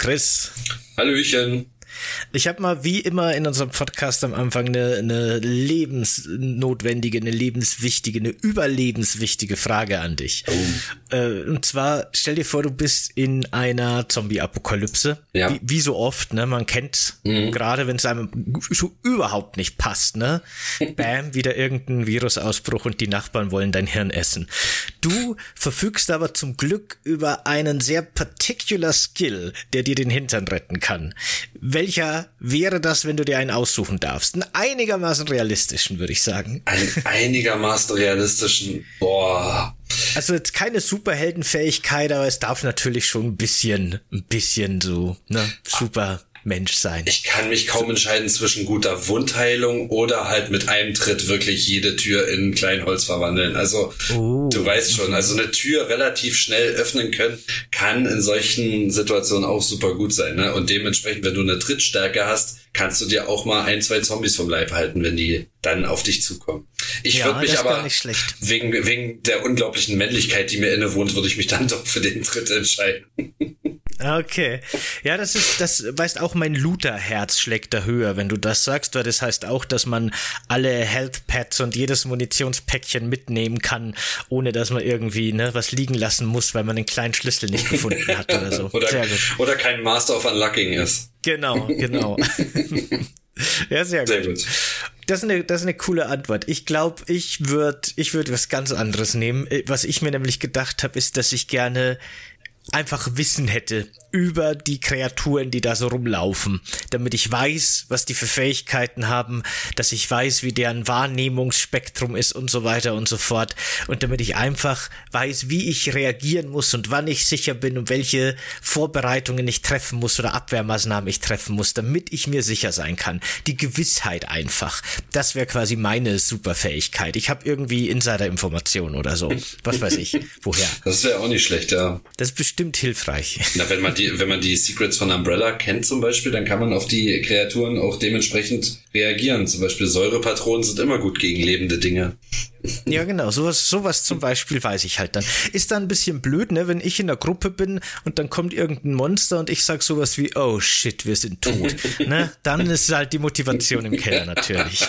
Chris. Hallöchen. Ich habe mal wie immer in unserem Podcast am Anfang eine, eine lebensnotwendige, eine lebenswichtige, eine überlebenswichtige Frage an dich. Oh. Äh, und zwar stell dir vor, du bist in einer Zombie-Apokalypse. Ja. Wie, wie, so oft, ne? Man kennt mhm. gerade, wenn es einem so überhaupt nicht passt, ne? Bam, wieder irgendein Virusausbruch und die Nachbarn wollen dein Hirn essen. Du verfügst aber zum Glück über einen sehr particular Skill, der dir den Hintern retten kann. Welch welcher wäre das, wenn du dir einen aussuchen darfst? Einen einigermaßen realistischen, würde ich sagen. Einen einigermaßen realistischen, boah. Also jetzt keine Superheldenfähigkeit, aber es darf natürlich schon ein bisschen, ein bisschen so, ne, super Mensch sein. Ich kann mich kaum entscheiden zwischen guter Wundheilung oder halt mit einem Tritt wirklich jede Tür in Kleinholz verwandeln. Also oh. du weißt schon, also eine Tür relativ schnell öffnen können, kann in solchen Situationen auch super gut sein. Ne? Und dementsprechend, wenn du eine Trittstärke hast, kannst du dir auch mal ein, zwei Zombies vom Leib halten, wenn die dann auf dich zukommen. Ich ja, würde mich aber wegen, wegen der unglaublichen Männlichkeit, die mir innewohnt, würde ich mich dann doch für den Tritt entscheiden. Okay. Ja, das ist, das weißt auch mein Luther-Herz schlägt da höher, wenn du das sagst, weil das heißt auch, dass man alle Health Pads und jedes Munitionspäckchen mitnehmen kann, ohne dass man irgendwie, ne, was liegen lassen muss, weil man den kleinen Schlüssel nicht gefunden hat oder so. oder, sehr gut. oder kein Master of Unlocking ist. Genau, genau. ja, sehr, sehr gut. gut. Das ist, eine, das ist eine coole Antwort. Ich glaube, ich würde ich würd was ganz anderes nehmen. Was ich mir nämlich gedacht habe, ist, dass ich gerne einfach Wissen hätte über die Kreaturen, die da so rumlaufen, damit ich weiß, was die für Fähigkeiten haben, dass ich weiß, wie deren Wahrnehmungsspektrum ist und so weiter und so fort und damit ich einfach weiß, wie ich reagieren muss und wann ich sicher bin und welche Vorbereitungen ich treffen muss oder Abwehrmaßnahmen ich treffen muss, damit ich mir sicher sein kann. Die Gewissheit einfach. Das wäre quasi meine Superfähigkeit. Ich habe irgendwie Insider-Informationen oder so. Was weiß ich. Woher? Das wäre auch nicht schlecht, ja. Das ist bestimmt hilfreich. Na, wenn man die, wenn man die Secrets von Umbrella kennt zum Beispiel, dann kann man auf die Kreaturen auch dementsprechend reagieren. Zum Beispiel Säurepatronen sind immer gut gegen lebende Dinge. Ja, genau. Sowas, sowas zum Beispiel weiß ich halt dann. Ist da ein bisschen blöd, ne, wenn ich in der Gruppe bin und dann kommt irgendein Monster und ich sag sowas wie, oh shit, wir sind tot. ne? Dann ist halt die Motivation im Keller natürlich.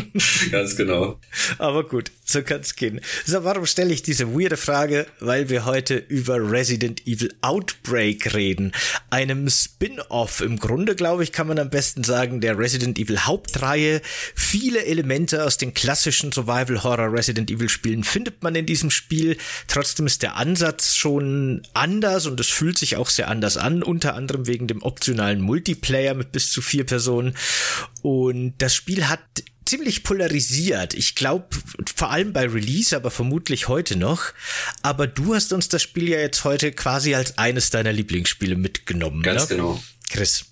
Ganz genau. Aber gut, so kann's gehen. So, warum stelle ich diese weirde Frage? Weil wir heute über Resident Evil Outbreak reden. Einem Spin-off. Im Grunde, glaube ich, kann man am besten sagen, der Resident Evil Hauptreihe. Viele Elemente aus den klassischen Survival Horror Resident Evil Spielen findet man in diesem Spiel. Trotzdem ist der Ansatz schon anders und es fühlt sich auch sehr anders an, unter anderem wegen dem optionalen Multiplayer mit bis zu vier Personen. Und das Spiel hat ziemlich polarisiert. Ich glaube, vor allem bei Release, aber vermutlich heute noch. Aber du hast uns das Spiel ja jetzt heute quasi als eines deiner Lieblingsspiele mitgenommen. Ganz ne? genau. Chris.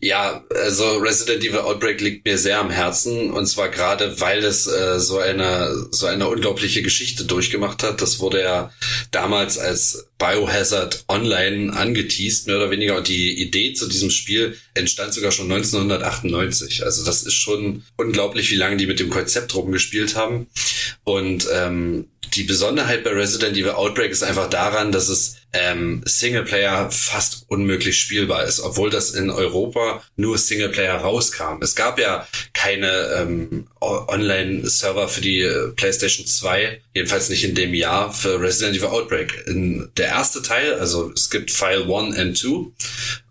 Ja, also Resident Evil Outbreak liegt mir sehr am Herzen und zwar gerade, weil es äh, so eine so eine unglaubliche Geschichte durchgemacht hat. Das wurde ja damals als Biohazard Online angeteased, mehr oder weniger. Und die Idee zu diesem Spiel entstand sogar schon 1998. Also das ist schon unglaublich, wie lange die mit dem Konzept rumgespielt haben. Und ähm, die Besonderheit bei Resident Evil Outbreak ist einfach daran, dass es ähm, Singleplayer fast unmöglich spielbar ist, obwohl das in Europa nur Singleplayer rauskam. Es gab ja keine ähm, Online-Server für die äh, PlayStation 2, jedenfalls nicht in dem Jahr für Resident Evil Outbreak. In der erste Teil, also es gibt File 1 and 2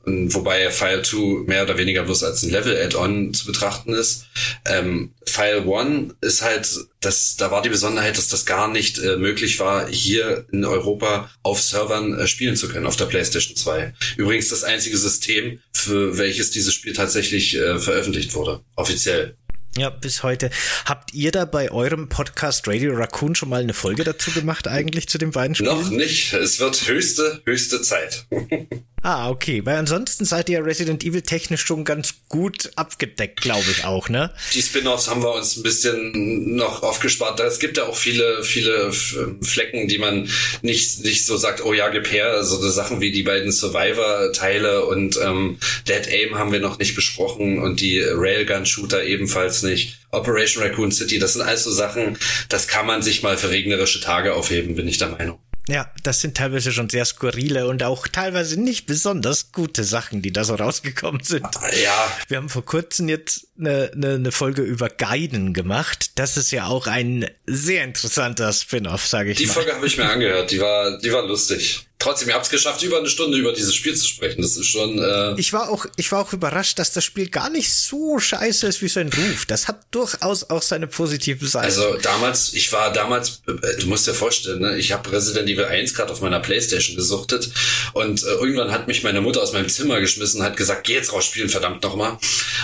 wobei File 2 mehr oder weniger bloß als ein Level-Add-on zu betrachten ist. Ähm, File 1 ist halt, das, da war die Besonderheit, dass das gar nicht äh, möglich war, hier in Europa auf Servern äh, spielen zu können, auf der PlayStation 2. Übrigens das einzige System, für welches dieses Spiel tatsächlich äh, veröffentlicht wurde, offiziell. Ja, bis heute. Habt ihr da bei eurem Podcast Radio Raccoon schon mal eine Folge dazu gemacht, eigentlich zu dem beiden Spielen? Noch nicht. Es wird höchste, höchste Zeit. Ah, okay. Weil ansonsten seid ihr Resident Evil technisch schon ganz gut abgedeckt, glaube ich auch, ne? Die Spin-offs haben wir uns ein bisschen noch aufgespart. Es gibt ja auch viele, viele Flecken, die man nicht, nicht so sagt, oh ja, gib her. Also so Sachen wie die beiden Survivor-Teile und ähm, Dead Aim haben wir noch nicht besprochen und die Railgun-Shooter ebenfalls nicht. Operation Raccoon City, das sind alles so Sachen, das kann man sich mal für regnerische Tage aufheben, bin ich der Meinung. Ja, das sind teilweise schon sehr skurrile und auch teilweise nicht besonders gute Sachen, die da so rausgekommen sind. Ja. Wir haben vor kurzem jetzt eine, eine, eine Folge über Guiden gemacht. Das ist ja auch ein sehr interessanter Spin-off, sage ich die mal. Die Folge habe ich mir angehört, die war, die war lustig trotzdem, ihr habt es geschafft, über eine Stunde über dieses Spiel zu sprechen. Das ist schon. Äh ich war auch, ich war auch überrascht, dass das Spiel gar nicht so scheiße ist wie sein Ruf. Das hat durchaus auch seine positiven Seiten. Also damals, ich war damals, äh, du musst dir vorstellen, ne, ich habe Resident Evil 1 gerade auf meiner Playstation gesuchtet und äh, irgendwann hat mich meine Mutter aus meinem Zimmer geschmissen, hat gesagt, geh jetzt raus spielen, verdammt nochmal.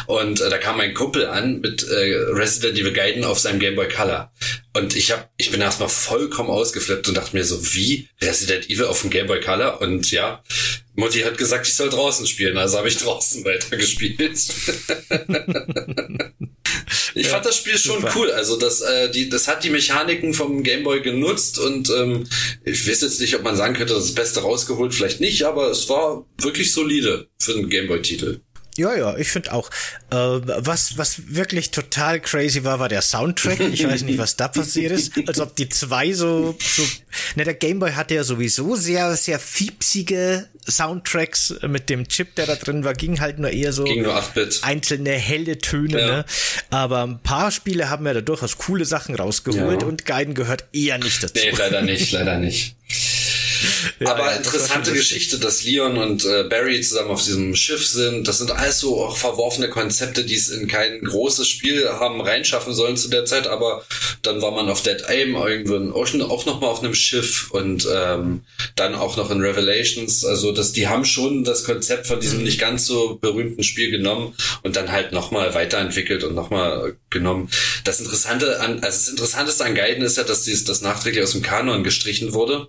Und äh, da kam mein Kumpel an mit äh, Resident Evil Gaiden auf seinem Game Boy Color. Und ich hab, ich bin erstmal vollkommen ausgeflippt und dachte mir so, wie Resident Evil auf dem Game Boy Color? Und ja, Mutti hat gesagt, ich soll draußen spielen, also habe ich draußen weitergespielt. ich ja, fand das Spiel schon super. cool. Also das, äh, die, das hat die Mechaniken vom Game Boy genutzt und ähm, ich weiß jetzt nicht, ob man sagen könnte, das Beste rausgeholt, vielleicht nicht, aber es war wirklich solide für einen Game Boy-Titel. Ja, ja, ich finde auch. Äh, was, was wirklich total crazy war, war der Soundtrack. Ich weiß nicht, was da passiert ist. Als ob die zwei so, so. Ne, der Gameboy hatte ja sowieso sehr, sehr fiepsige Soundtracks mit dem Chip, der da drin war, ging halt nur eher so nur 8-Bit. einzelne helle Töne. Ja. Ne? Aber ein paar Spiele haben ja da durchaus coole Sachen rausgeholt ja. und Gaiden gehört eher nicht dazu. Nee, leider nicht, leider nicht. Ja, Aber ja, interessante das Geschichte, dass Leon und äh, Barry zusammen auf diesem Schiff sind. Das sind alles so auch verworfene Konzepte, die es in kein großes Spiel haben reinschaffen sollen zu der Zeit. Aber dann war man auf Dead Aim irgendwann auch, auch noch mal auf einem Schiff und ähm, dann auch noch in Revelations. Also das, die haben schon das Konzept von diesem mhm. nicht ganz so berühmten Spiel genommen und dann halt noch mal weiterentwickelt und noch mal genommen. Das Interessante an, also das Interessanteste an Gaiden ist ja, dass dies, das nachträglich aus dem Kanon gestrichen wurde.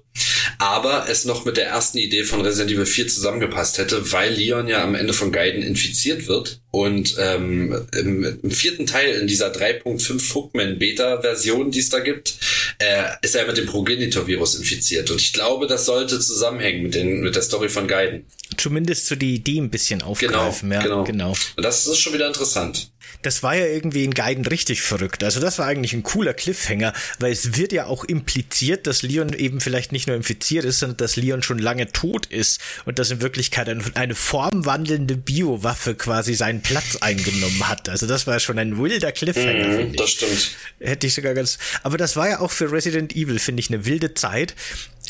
Aber es noch mit der ersten Idee von Resident Evil 4 zusammengepasst hätte, weil Leon ja am Ende von Gaiden infiziert wird und ähm, im, im vierten Teil in dieser 3.5 Hookman Beta Version, die es da gibt, äh, ist er mit dem Progenitor-Virus infiziert. Und ich glaube, das sollte zusammenhängen mit, den, mit der Story von Gaiden. Zumindest so die Idee ein bisschen aufgreifen. Genau, ja, genau. genau. Und das ist schon wieder interessant das war ja irgendwie in Guiden richtig verrückt. Also das war eigentlich ein cooler Cliffhanger, weil es wird ja auch impliziert, dass Leon eben vielleicht nicht nur infiziert ist, sondern dass Leon schon lange tot ist und dass in Wirklichkeit eine formwandelnde Biowaffe quasi seinen Platz eingenommen hat. Also das war schon ein wilder Cliffhanger. Mm, das stimmt. Hätte ich sogar ganz. Aber das war ja auch für Resident Evil, finde ich, eine wilde Zeit,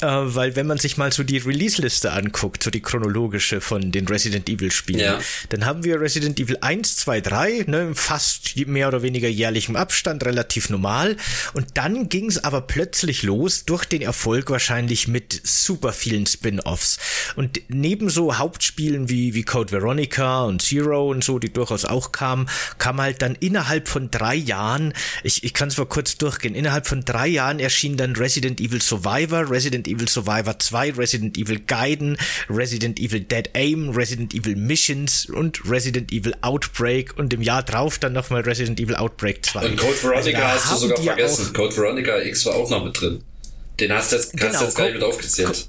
weil wenn man sich mal so die Release-Liste anguckt, so die chronologische von den Resident Evil-Spielen, ja. dann haben wir Resident Evil 1, 2, 3, ne, fast mehr oder weniger jährlichem Abstand, relativ normal. Und dann ging es aber plötzlich los, durch den Erfolg wahrscheinlich mit super vielen Spin-Offs. Und neben so Hauptspielen wie, wie Code Veronica und Zero und so, die durchaus auch kamen, kam halt dann innerhalb von drei Jahren, ich, ich kann es mal kurz durchgehen, innerhalb von drei Jahren erschien dann Resident Evil Survivor, Resident Resident Evil Survivor 2, Resident Evil Gaiden, Resident Evil Dead Aim, Resident Evil Missions und Resident Evil Outbreak und im Jahr drauf dann nochmal Resident Evil Outbreak 2. Und Code Veronica also, hast du sogar vergessen. Code Veronica X war auch noch mit drin. Den hast du jetzt, genau, hast du jetzt gar nicht mit aufgezählt.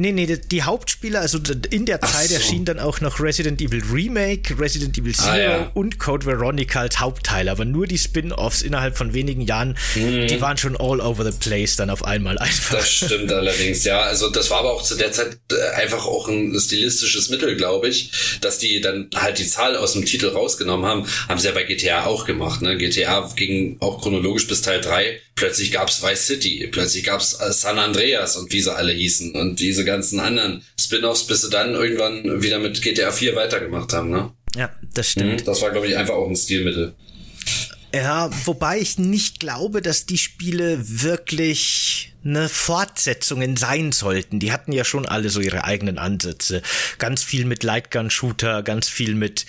Nee, nee, die Hauptspieler, also in der Zeit so. erschien dann auch noch Resident Evil Remake, Resident Evil ah, Zero ah, ja. und Code Veronica als Hauptteil, aber nur die Spin-offs innerhalb von wenigen Jahren, mhm. die waren schon all over the place dann auf einmal einfach. Das stimmt allerdings, ja. Also das war aber auch zu der Zeit äh, einfach auch ein stilistisches Mittel, glaube ich, dass die dann halt die Zahl aus dem Titel rausgenommen haben, haben sie ja bei GTA auch gemacht. Ne? GTA ging auch chronologisch bis Teil 3 plötzlich gab's Vice City, plötzlich gab's äh, San Andreas und wie sie alle hießen und diese ganzen anderen Spin-offs, bis sie dann irgendwann wieder mit GTA 4 weitergemacht haben, ne? Ja, das stimmt. Mhm, das war, glaube ich, einfach auch ein Stilmittel. Ja, wobei ich nicht glaube, dass die Spiele wirklich ne Fortsetzungen sein sollten. Die hatten ja schon alle so ihre eigenen Ansätze. Ganz viel mit Lightgun-Shooter, ganz viel mit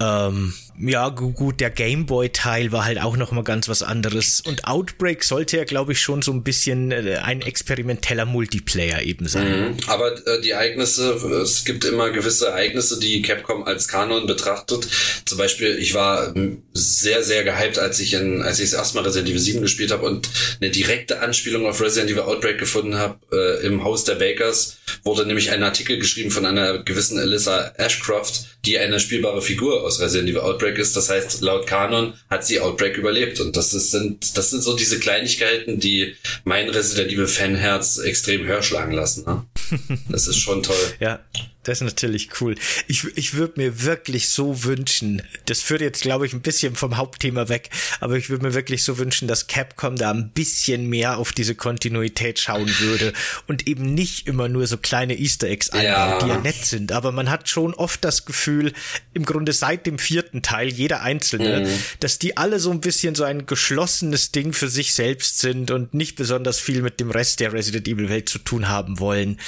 ähm, ja, gut, der Gameboy-Teil war halt auch noch mal ganz was anderes. Und Outbreak sollte ja, glaube ich, schon so ein bisschen äh, ein experimenteller Multiplayer eben sein. Mhm. Aber äh, die Ereignisse, es gibt immer gewisse Ereignisse, die Capcom als Kanon betrachtet. Zum Beispiel, ich war ähm, sehr, sehr gehypt, als ich in, als ich das erste Mal Resident Evil 7 gespielt habe und eine direkte Anspielung auf Resident Evil Outbreak gefunden habe äh, im Haus der Bakers, wurde nämlich ein Artikel geschrieben von einer gewissen Alyssa Ashcroft, die eine spielbare Figur aus Resident Evil Outbreak ist. Das heißt, laut Kanon hat sie Outbreak überlebt. Und das ist, sind, das sind so diese Kleinigkeiten, die mein Resident Evil Fanherz extrem höher schlagen lassen. Ne? Das ist schon toll. ja, das ist natürlich cool. Ich, ich würde mir wirklich so wünschen, das führt jetzt, glaube ich, ein bisschen vom Hauptthema weg, aber ich würde mir wirklich so wünschen, dass Capcom da ein bisschen mehr auf diese Kontinuität schauen würde und eben nicht immer nur so kleine Easter Eggs einbaut, ja. die ja nett sind. Aber man hat schon oft das Gefühl, im Grunde seit dem vierten Teil, jeder einzelne, mhm. dass die alle so ein bisschen so ein geschlossenes Ding für sich selbst sind und nicht besonders viel mit dem Rest der Resident Evil Welt zu tun haben wollen.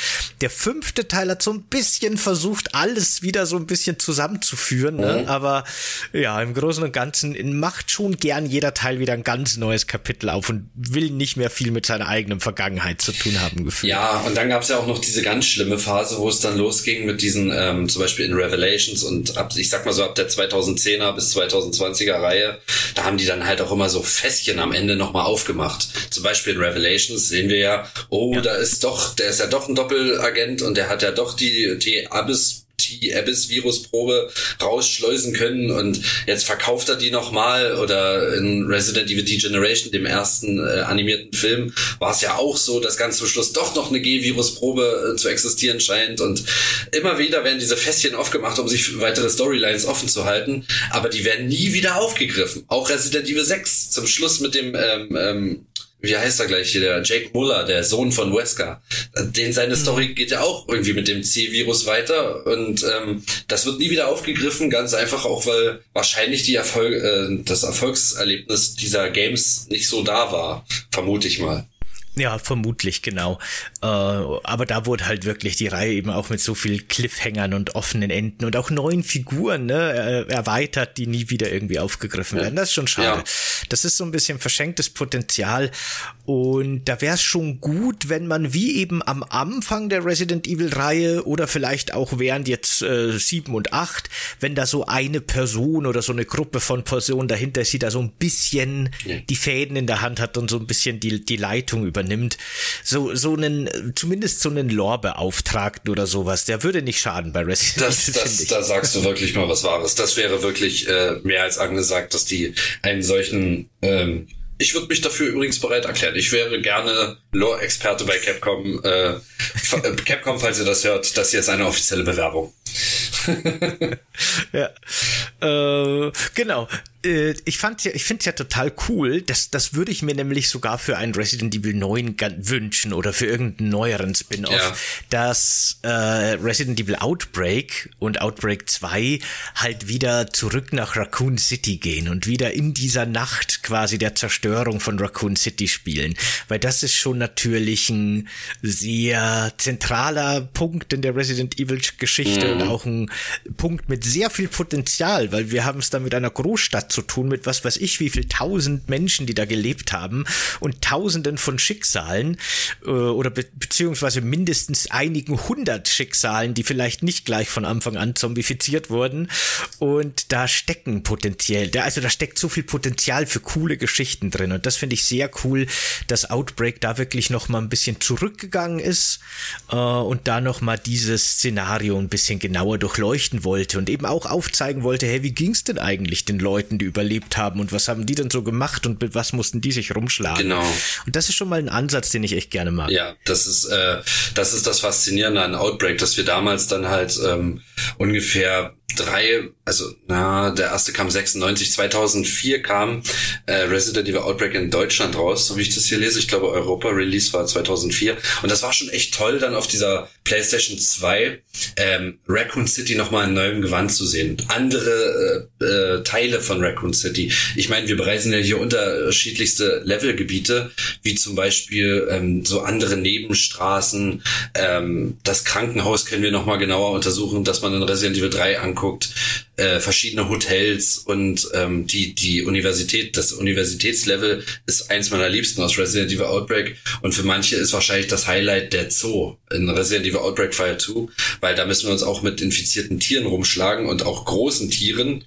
Der fünfte Teil hat so ein bisschen versucht, alles wieder so ein bisschen zusammenzuführen, ne? Mhm. aber ja, im Großen und Ganzen macht schon gern jeder Teil wieder ein ganz neues Kapitel auf und will nicht mehr viel mit seiner eigenen Vergangenheit zu tun haben gefühlt. Ja, und dann gab es ja auch noch diese ganz schlimme Phase, wo es dann losging mit diesen, ähm, zum Beispiel in Revelations und ab, ich sag mal so ab der 2010er bis 2020er Reihe, da haben die dann halt auch immer so Fässchen am Ende nochmal aufgemacht. Zum Beispiel in Revelations sehen wir ja, oh, ja. da ist doch, der ist ja doch ein Doppelagent und der hat ja doch die, die Abyss die Abyss-Virusprobe rausschleusen können und jetzt verkauft er die nochmal oder in Resident Evil Degeneration, dem ersten äh, animierten Film, war es ja auch so, dass ganz zum Schluss doch noch eine G-Virusprobe äh, zu existieren scheint und immer wieder werden diese Fässchen aufgemacht, um sich weitere Storylines offen zu halten, aber die werden nie wieder aufgegriffen. Auch Resident Evil 6 zum Schluss mit dem ähm, ähm, wie heißt er gleich hier, der Jake Muller, der Sohn von Wesker. Den seine mhm. Story geht ja auch irgendwie mit dem C-Virus weiter und ähm, das wird nie wieder aufgegriffen, ganz einfach auch, weil wahrscheinlich die Erfolg, äh, das Erfolgserlebnis dieser Games nicht so da war, vermute ich mal. Ja, vermutlich, genau. Äh, aber da wurde halt wirklich die Reihe eben auch mit so viel Cliffhängern und offenen Enden und auch neuen Figuren ne, äh, erweitert, die nie wieder irgendwie aufgegriffen werden. Das ist schon schade. Ja. Das ist so ein bisschen verschenktes Potenzial. Und da wäre es schon gut, wenn man wie eben am Anfang der Resident Evil-Reihe oder vielleicht auch während jetzt äh, sieben und acht, wenn da so eine Person oder so eine Gruppe von Personen dahinter ist, die da so ein bisschen ja. die Fäden in der Hand hat und so ein bisschen die, die Leitung über übernimmt, so, so einen, zumindest so einen Lore-Beauftragten oder sowas, der würde nicht schaden bei Resident Evil. Das, das, da sagst du wirklich mal was Wahres. Das wäre wirklich äh, mehr als angesagt, dass die einen solchen ähm, ich würde mich dafür übrigens bereit erklären. Ich wäre gerne Lore-Experte bei Capcom. Äh, Capcom, falls ihr das hört, das hier ist eine offizielle Bewerbung. ja. Äh, genau. Äh, ich fand ja, ich finde es ja total cool. Das, das würde ich mir nämlich sogar für ein Resident Evil 9 wünschen oder für irgendeinen neueren Spin-off, ja. dass äh, Resident Evil Outbreak und Outbreak 2 halt wieder zurück nach Raccoon City gehen und wieder in dieser Nacht quasi der Zerstörung von Raccoon City spielen. Weil das ist schon natürlich ein sehr zentraler Punkt in der Resident Evil Geschichte mhm. und auch ein Punkt mit sehr viel Potenzial, weil wir haben es da mit einer Großstadt zu tun, mit was weiß ich, wie viel tausend Menschen, die da gelebt haben und tausenden von Schicksalen äh, oder be beziehungsweise mindestens einigen hundert Schicksalen, die vielleicht nicht gleich von Anfang an zombifiziert wurden. Und da stecken potenziell, da, also da steckt so viel Potenzial für coole Geschichten drin. Und das finde ich sehr cool, dass Outbreak da wirklich noch mal ein bisschen zurückgegangen ist äh, und da noch mal dieses Szenario ein bisschen genauer durchleuchten wollte und eben auch aufzeigen wollte, hey, wie ging's denn eigentlich den Leuten, die überlebt haben und was haben die denn so gemacht und mit was mussten die sich rumschlagen. Genau. Und das ist schon mal ein Ansatz, den ich echt gerne mag. Ja, das ist, äh, das ist das Faszinierende an Outbreak, dass wir damals dann halt ähm, ungefähr drei, also na, der erste kam 96, 2004 kam äh, Resident Evil Outbreak in Deutschland raus, so wie ich das hier lese. Ich glaube, Europa Release war 2004 und das war schon echt toll, dann auf dieser PlayStation 2 ähm, Raccoon City nochmal in neuem Gewand zu sehen. Andere äh, äh, Teile von Raccoon City. Ich meine, wir bereisen ja hier unterschiedlichste Levelgebiete, wie zum Beispiel ähm, so andere Nebenstraßen. Ähm, das Krankenhaus können wir nochmal genauer untersuchen, dass man in Resident Evil 3 anguckt anguckt, äh, verschiedene Hotels und ähm, die, die Universität, das Universitätslevel ist eins meiner liebsten aus Resident Evil Outbreak und für manche ist wahrscheinlich das Highlight der Zoo in Resident Evil Outbreak Fire 2, weil da müssen wir uns auch mit infizierten Tieren rumschlagen und auch großen Tieren.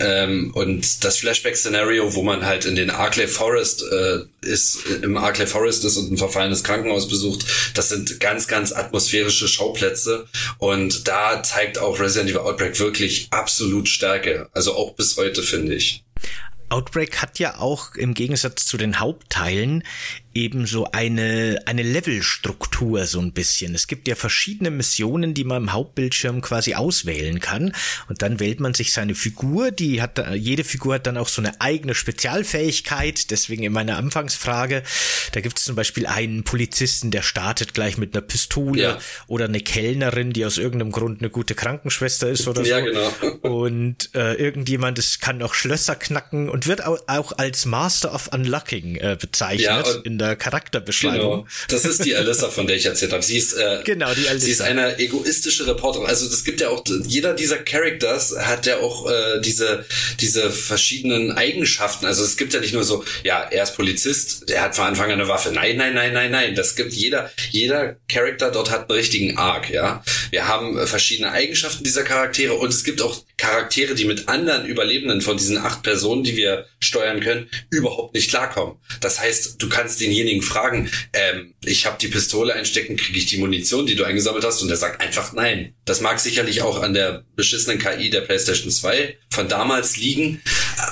Ähm, und das Flashback-Szenario, wo man halt in den Arclay Forest äh, ist, im Arclay Forest ist und ein verfallenes Krankenhaus besucht, das sind ganz, ganz atmosphärische Schauplätze. Und da zeigt auch Resident Evil Outbreak wirklich absolut Stärke. Also auch bis heute, finde ich. Outbreak hat ja auch im Gegensatz zu den Hauptteilen eben so eine, eine Levelstruktur so ein bisschen. Es gibt ja verschiedene Missionen, die man im Hauptbildschirm quasi auswählen kann. Und dann wählt man sich seine Figur, die hat, jede Figur hat dann auch so eine eigene Spezialfähigkeit. Deswegen in meiner Anfangsfrage, da gibt es zum Beispiel einen Polizisten, der startet gleich mit einer Pistole ja. oder eine Kellnerin, die aus irgendeinem Grund eine gute Krankenschwester ist oder ja, so. Genau. Und äh, irgendjemand ist, kann auch Schlösser knacken und wird auch, auch als Master of Unlocking äh, bezeichnet. Ja, der Charakterbeschreibung. Genau. Das ist die Alyssa, von der ich erzählt habe. Sie ist, äh, genau, die Alyssa. Sie ist eine egoistische Reporterin. Also es gibt ja auch, jeder dieser Characters hat ja auch äh, diese, diese verschiedenen Eigenschaften. Also es gibt ja nicht nur so, ja, er ist Polizist, er hat von Anfang an eine Waffe. Nein, nein, nein, nein, nein. Das gibt jeder, jeder Charakter dort hat einen richtigen Arc, ja. Wir haben verschiedene Eigenschaften dieser Charaktere und es gibt auch Charaktere, die mit anderen Überlebenden von diesen acht Personen, die wir steuern können, überhaupt nicht klarkommen. Das heißt, du kannst denjenigen fragen, ähm, ich habe die Pistole einstecken, kriege ich die Munition, die du eingesammelt hast? Und er sagt einfach nein. Das mag sicherlich auch an der beschissenen KI der PlayStation 2 von damals liegen.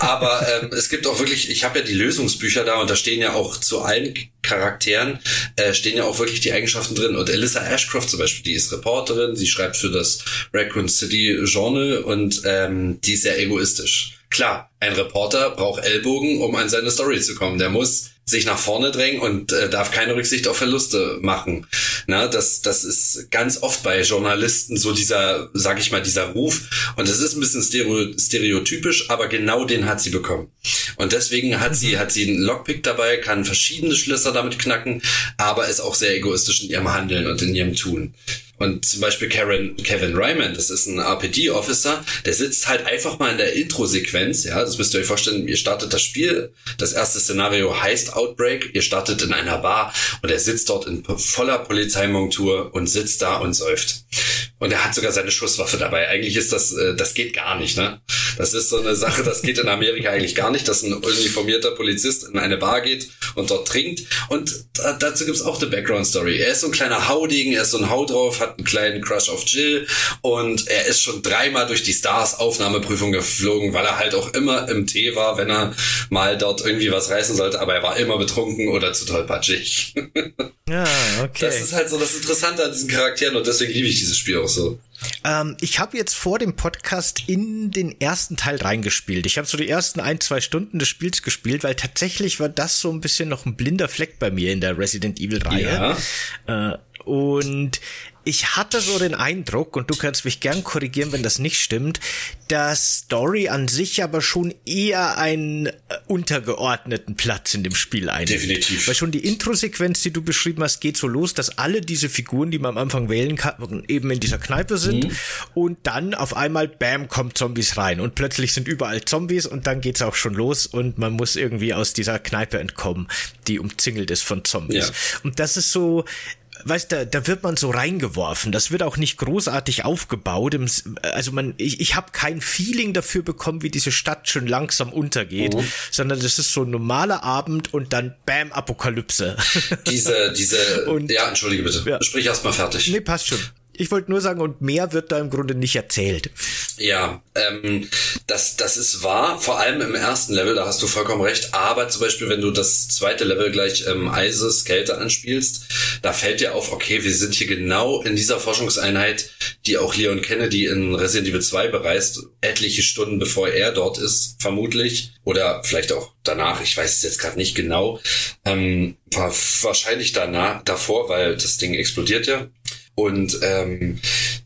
Aber ähm, es gibt auch wirklich, ich habe ja die Lösungsbücher da und da stehen ja auch zu allen Charakteren äh, stehen ja auch wirklich die Eigenschaften drin. Und Alyssa Ashcroft zum Beispiel, die ist Reporterin, sie schreibt für das Raccoon City Journal und ähm, die ist sehr egoistisch. Klar, ein Reporter braucht Ellbogen, um an seine Story zu kommen. Der muss sich nach vorne drängen und äh, darf keine Rücksicht auf Verluste machen. Na, das, das ist ganz oft bei Journalisten so dieser, sag ich mal, dieser Ruf. Und das ist ein bisschen stereotypisch, aber genau den hat sie bekommen. Und deswegen hat sie, mhm. hat sie einen Lockpick dabei, kann verschiedene Schlösser damit knacken, aber ist auch sehr egoistisch in ihrem Handeln und in ihrem Tun. Und zum Beispiel Karen, Kevin Ryman, das ist ein RPD-Officer, der sitzt halt einfach mal in der Intro-Sequenz, ja, das müsst ihr euch vorstellen, ihr startet das Spiel, das erste Szenario heißt Outbreak, ihr startet in einer Bar und er sitzt dort in voller Polizeimontur und sitzt da und säuft. Und er hat sogar seine Schusswaffe dabei. Eigentlich ist das, äh, das geht gar nicht, ne? Das ist so eine Sache, das geht in Amerika eigentlich gar nicht, dass ein uniformierter Polizist in eine Bar geht und dort trinkt. Und dazu gibt's auch eine Background-Story. Er ist so ein kleiner Haudegen, er ist so ein Hau drauf, hat einen kleinen Crush auf Jill und er ist schon dreimal durch die Stars Aufnahmeprüfung geflogen, weil er halt auch immer im Tee war, wenn er mal dort irgendwie was reißen sollte, aber er war immer betrunken oder zu tollpatschig. Ja, okay. Das ist halt so das Interessante an diesen Charakteren und deswegen liebe ich dieses Spiel auch so. Ähm, ich habe jetzt vor dem Podcast in den ersten Teil reingespielt. Ich habe so die ersten ein, zwei Stunden des Spiels gespielt, weil tatsächlich war das so ein bisschen noch ein blinder Fleck bei mir in der Resident Evil-Reihe. Ja. Äh, und ich hatte so den Eindruck, und du kannst mich gern korrigieren, wenn das nicht stimmt, dass Story an sich aber schon eher einen äh, untergeordneten Platz in dem Spiel einnimmt. Definitiv. Weil schon die Intro-Sequenz, die du beschrieben hast, geht so los, dass alle diese Figuren, die man am Anfang wählen kann, eben in dieser Kneipe sind mhm. und dann auf einmal, bam, kommen Zombies rein und plötzlich sind überall Zombies und dann geht's auch schon los und man muss irgendwie aus dieser Kneipe entkommen, die umzingelt ist von Zombies. Ja. Und das ist so, weißt du, da wird man so reingeworfen. Das wird auch nicht großartig aufgebaut. Also man, ich, ich habe kein Feeling dafür bekommen, wie diese Stadt schon langsam untergeht, mhm. sondern das ist so ein normaler Abend und dann Bam Apokalypse. Diese, diese. und, ja, entschuldige bitte. Ja. Sprich erst mal fertig. Nee, passt schon. Ich wollte nur sagen, und mehr wird da im Grunde nicht erzählt. Ja, ähm, das, das ist wahr, vor allem im ersten Level, da hast du vollkommen recht. Aber zum Beispiel, wenn du das zweite Level gleich ähm, Eises, Kälte anspielst, da fällt dir auf, okay, wir sind hier genau in dieser Forschungseinheit, die auch Leon Kennedy in Resident Evil 2 bereist, etliche Stunden bevor er dort ist, vermutlich. Oder vielleicht auch danach, ich weiß es jetzt gerade nicht genau. Ähm, wahrscheinlich danach, davor, weil das Ding explodiert ja. Und ähm,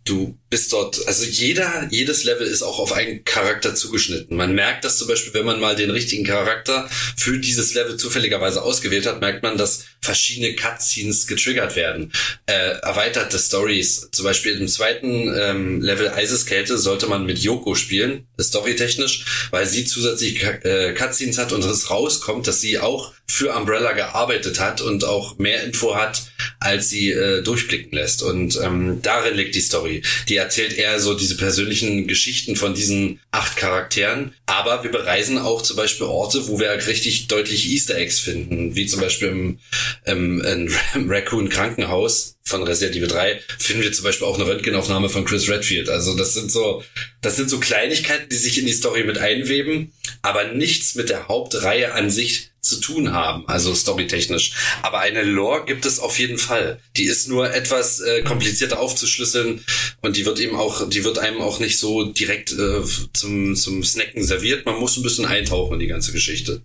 du bist dort, also jeder, jedes Level ist auch auf einen Charakter zugeschnitten. Man merkt das zum Beispiel, wenn man mal den richtigen Charakter für dieses Level zufälligerweise ausgewählt hat, merkt man, dass verschiedene Cutscenes getriggert werden. Äh, erweiterte Stories. Zum Beispiel im zweiten ähm, Level Eiseskälte sollte man mit Yoko spielen, storytechnisch, weil sie zusätzlich äh, Cutscenes hat und es rauskommt, dass sie auch für Umbrella gearbeitet hat und auch mehr Info hat als sie äh, durchblicken lässt. Und ähm, darin liegt die Story. Die erzählt eher so diese persönlichen Geschichten von diesen acht Charakteren. Aber wir bereisen auch zum Beispiel Orte, wo wir richtig deutlich Easter Eggs finden, wie zum Beispiel im, im, im Raccoon Krankenhaus von Resident Evil 3 finden wir zum Beispiel auch eine Röntgenaufnahme von Chris Redfield. Also das sind so, das sind so Kleinigkeiten, die sich in die Story mit einweben, aber nichts mit der Hauptreihe an sich zu tun haben, also storytechnisch. Aber eine Lore gibt es auf jeden Fall. Die ist nur etwas äh, komplizierter aufzuschlüsseln und die wird eben auch, die wird einem auch nicht so direkt äh, zum, zum Snacken serviert. Man muss ein bisschen eintauchen in die ganze Geschichte.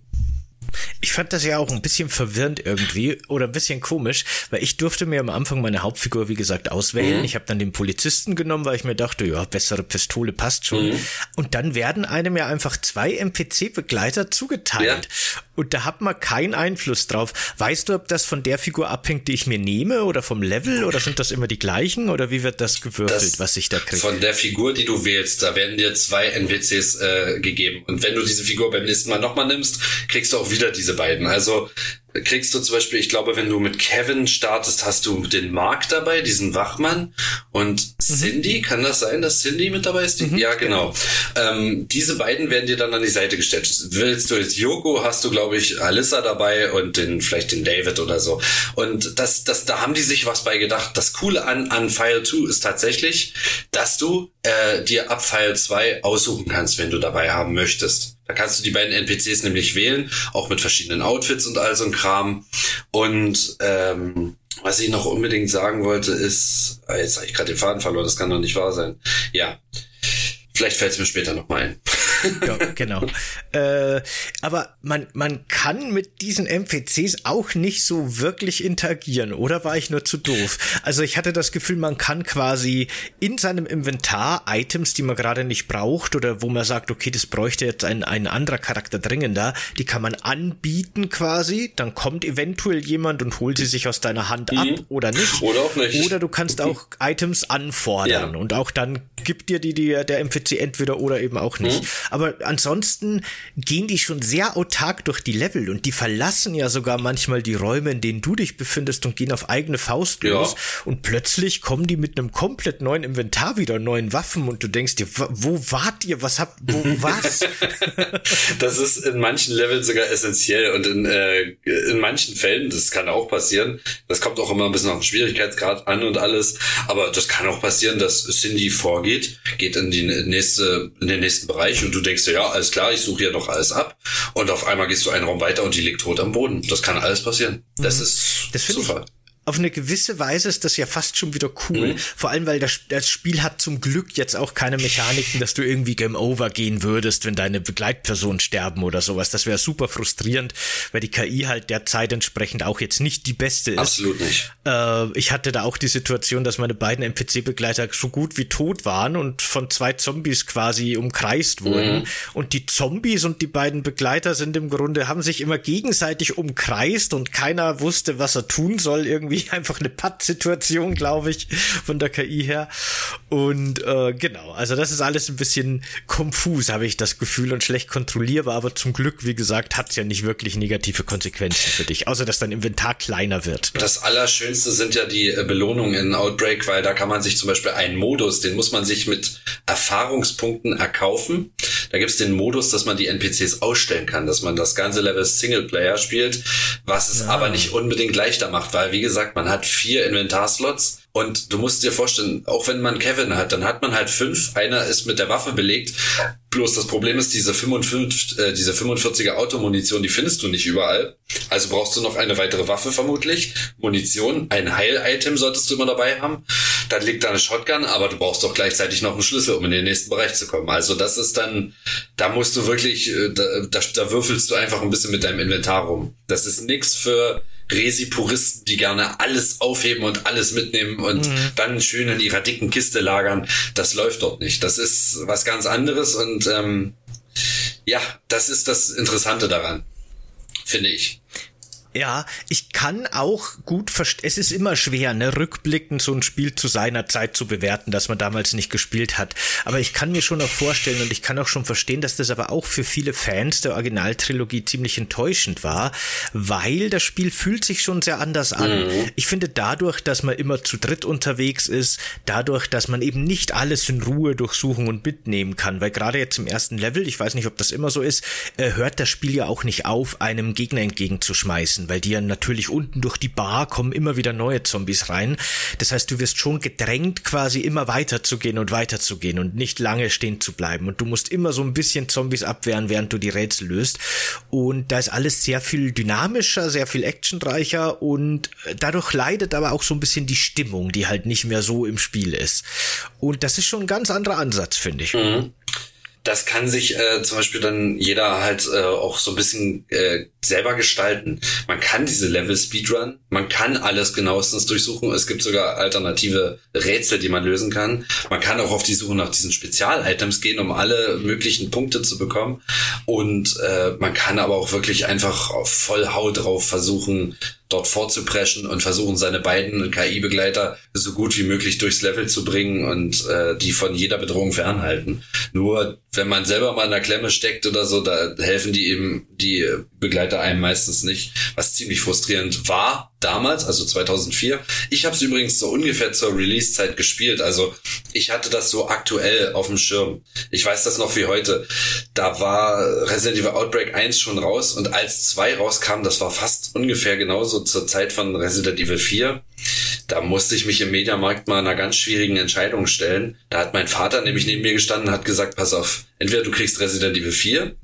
Ich fand das ja auch ein bisschen verwirrend irgendwie oder ein bisschen komisch, weil ich durfte mir am Anfang meine Hauptfigur, wie gesagt, auswählen. Mhm. Ich habe dann den Polizisten genommen, weil ich mir dachte, ja, bessere Pistole passt schon. Mhm. Und dann werden einem ja einfach zwei NPC-Begleiter zugeteilt. Ja. Und da hat man keinen Einfluss drauf. Weißt du, ob das von der Figur abhängt, die ich mir nehme oder vom Level oder sind das immer die gleichen oder wie wird das gewürfelt, das was ich da kriege? Von der Figur, die du wählst, da werden dir zwei NPCs äh, gegeben. Und wenn du diese Figur beim nächsten Mal nochmal nimmst, kriegst du auch wieder diese beiden. Also kriegst du zum Beispiel, ich glaube, wenn du mit Kevin startest, hast du den Mark dabei, diesen Wachmann und mhm. Cindy. Kann das sein, dass Cindy mit dabei ist? Mhm, ja, genau. genau. Ähm, diese beiden werden dir dann an die Seite gestellt. Willst du jetzt Yoko, hast du, glaube ich, Alyssa dabei und den, vielleicht den David oder so. Und das, das, da haben die sich was bei gedacht. Das Coole an, an File 2 ist tatsächlich, dass du äh, dir ab File 2 aussuchen kannst, wenn du dabei haben möchtest. Da kannst du die beiden NPCs nämlich wählen, auch mit verschiedenen Outfits und all so ein Kram. Und ähm, was ich noch unbedingt sagen wollte, ist, ah, jetzt habe ich gerade den Faden verloren, das kann doch nicht wahr sein. Ja, vielleicht fällt es mir später nochmal ein ja, genau. Äh, aber man, man kann mit diesen NPCs auch nicht so wirklich interagieren, oder war ich nur zu doof? Also ich hatte das Gefühl, man kann quasi in seinem Inventar Items, die man gerade nicht braucht oder wo man sagt, okay, das bräuchte jetzt ein, ein anderer Charakter dringender, die kann man anbieten quasi, dann kommt eventuell jemand und holt sie sich aus deiner Hand ab mhm. oder nicht. Oder auch nicht. Oder du kannst auch Items anfordern ja. und auch dann gibt dir die, die der NPC entweder oder eben auch nicht. Mhm. Aber ansonsten gehen die schon sehr autark durch die Level und die verlassen ja sogar manchmal die Räume, in denen du dich befindest und gehen auf eigene Faust los. Ja. Und plötzlich kommen die mit einem komplett neuen Inventar wieder, neuen Waffen und du denkst dir, wo wart ihr? Was habt, wo, was? das ist in manchen Leveln sogar essentiell und in, äh, in manchen Fällen, das kann auch passieren, das kommt auch immer ein bisschen auf den Schwierigkeitsgrad an und alles, aber das kann auch passieren, dass Cindy vorgeht, geht in die nächste, in den nächsten Bereich und du denkst dir, ja, alles klar, ich suche hier noch alles ab. Und auf einmal gehst du einen Raum weiter und die liegt tot am Boden. Das kann alles passieren. Das mhm. ist das Zufall. Ich auf eine gewisse Weise ist das ja fast schon wieder cool. Mhm. Vor allem, weil das, das, Spiel hat zum Glück jetzt auch keine Mechaniken, dass du irgendwie Game Over gehen würdest, wenn deine Begleitpersonen sterben oder sowas. Das wäre super frustrierend, weil die KI halt der Zeit entsprechend auch jetzt nicht die beste ist. Absolut nicht. Äh, ich hatte da auch die Situation, dass meine beiden NPC-Begleiter so gut wie tot waren und von zwei Zombies quasi umkreist wurden. Mhm. Und die Zombies und die beiden Begleiter sind im Grunde, haben sich immer gegenseitig umkreist und keiner wusste, was er tun soll irgendwie irgendwie einfach eine Patt-Situation, glaube ich, von der KI her. Und äh, genau, also das ist alles ein bisschen konfus, habe ich das Gefühl, und schlecht kontrollierbar, aber zum Glück, wie gesagt, hat es ja nicht wirklich negative Konsequenzen für dich, außer dass dein Inventar kleiner wird. Das Allerschönste sind ja die äh, Belohnungen in Outbreak, weil da kann man sich zum Beispiel einen Modus, den muss man sich mit Erfahrungspunkten erkaufen. Da gibt es den Modus, dass man die NPCs ausstellen kann, dass man das ganze Level Singleplayer spielt, was es ja. aber nicht unbedingt leichter macht, weil wie gesagt, gesagt, man hat vier Inventarslots und du musst dir vorstellen, auch wenn man Kevin hat, dann hat man halt fünf. Einer ist mit der Waffe belegt. Bloß das Problem ist, diese 55, äh, diese 45er Automunition, die findest du nicht überall. Also brauchst du noch eine weitere Waffe vermutlich. Munition, ein Heil-Item solltest du immer dabei haben. Dann liegt da eine Shotgun, aber du brauchst doch gleichzeitig noch einen Schlüssel, um in den nächsten Bereich zu kommen. Also das ist dann, da musst du wirklich, äh, da, da, da würfelst du einfach ein bisschen mit deinem Inventar rum. Das ist nix für Resi-Puristen, die gerne alles aufheben und alles mitnehmen und mhm. dann schön in ihrer dicken Kiste lagern. Das läuft dort nicht. Das ist was ganz anderes und ähm, ja, das ist das Interessante daran, finde ich. Ja, ich kann auch gut verstehen, es ist immer schwer, ne, rückblickend so ein Spiel zu seiner Zeit zu bewerten, dass man damals nicht gespielt hat. Aber ich kann mir schon auch vorstellen und ich kann auch schon verstehen, dass das aber auch für viele Fans der Originaltrilogie ziemlich enttäuschend war, weil das Spiel fühlt sich schon sehr anders an. Mhm. Ich finde dadurch, dass man immer zu dritt unterwegs ist, dadurch, dass man eben nicht alles in Ruhe durchsuchen und mitnehmen kann, weil gerade jetzt im ersten Level, ich weiß nicht, ob das immer so ist, äh, hört das Spiel ja auch nicht auf, einem Gegner entgegenzuschmeißen weil die ja natürlich unten durch die Bar kommen immer wieder neue Zombies rein. Das heißt, du wirst schon gedrängt, quasi immer weiter zu gehen und weiter zu gehen und nicht lange stehen zu bleiben. Und du musst immer so ein bisschen Zombies abwehren, während du die Rätsel löst. Und da ist alles sehr viel dynamischer, sehr viel actionreicher und dadurch leidet aber auch so ein bisschen die Stimmung, die halt nicht mehr so im Spiel ist. Und das ist schon ein ganz anderer Ansatz, finde ich. Mhm das kann sich äh, zum Beispiel dann jeder halt äh, auch so ein bisschen äh, selber gestalten. Man kann diese Level Speedrun, man kann alles genauestens durchsuchen. Es gibt sogar alternative Rätsel, die man lösen kann. Man kann auch auf die Suche nach diesen Spezial-Items gehen, um alle möglichen Punkte zu bekommen. Und äh, man kann aber auch wirklich einfach auf voll Haut drauf versuchen, dort vorzupreschen und versuchen, seine beiden KI-Begleiter so gut wie möglich durchs Level zu bringen und äh, die von jeder Bedrohung fernhalten. Nur wenn man selber mal in der Klemme steckt oder so, da helfen die eben die Begleiter einem meistens nicht, was ziemlich frustrierend war damals, also 2004. Ich habe es übrigens so ungefähr zur Release-Zeit gespielt, also ich hatte das so aktuell auf dem Schirm. Ich weiß das noch wie heute. Da war Resident Evil Outbreak 1 schon raus und als 2 rauskam, das war fast ungefähr genauso zur Zeit von Resident Evil 4 da musste ich mich im Mediamarkt mal einer ganz schwierigen Entscheidung stellen. Da hat mein Vater nämlich neben mir gestanden und hat gesagt, pass auf, entweder du kriegst Resident Evil 4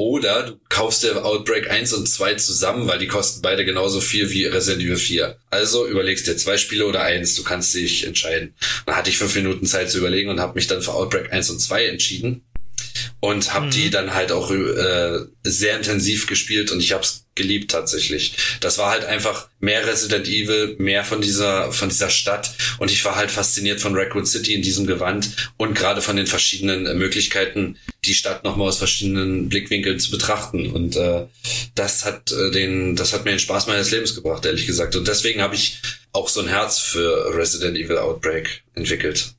oder du kaufst dir Outbreak 1 und 2 zusammen, weil die kosten beide genauso viel wie Resident Evil 4. Also überlegst dir zwei Spiele oder eins, du kannst dich entscheiden. Dann hatte ich fünf Minuten Zeit zu überlegen und habe mich dann für Outbreak 1 und 2 entschieden und habe mhm. die dann halt auch äh, sehr intensiv gespielt und ich habe es geliebt tatsächlich. Das war halt einfach mehr Resident Evil, mehr von dieser von dieser Stadt und ich war halt fasziniert von Raccoon City in diesem Gewand und gerade von den verschiedenen äh, Möglichkeiten, die Stadt nochmal aus verschiedenen Blickwinkeln zu betrachten und äh, das hat äh, den das hat mir den Spaß meines Lebens gebracht, ehrlich gesagt und deswegen habe ich auch so ein Herz für Resident Evil Outbreak entwickelt.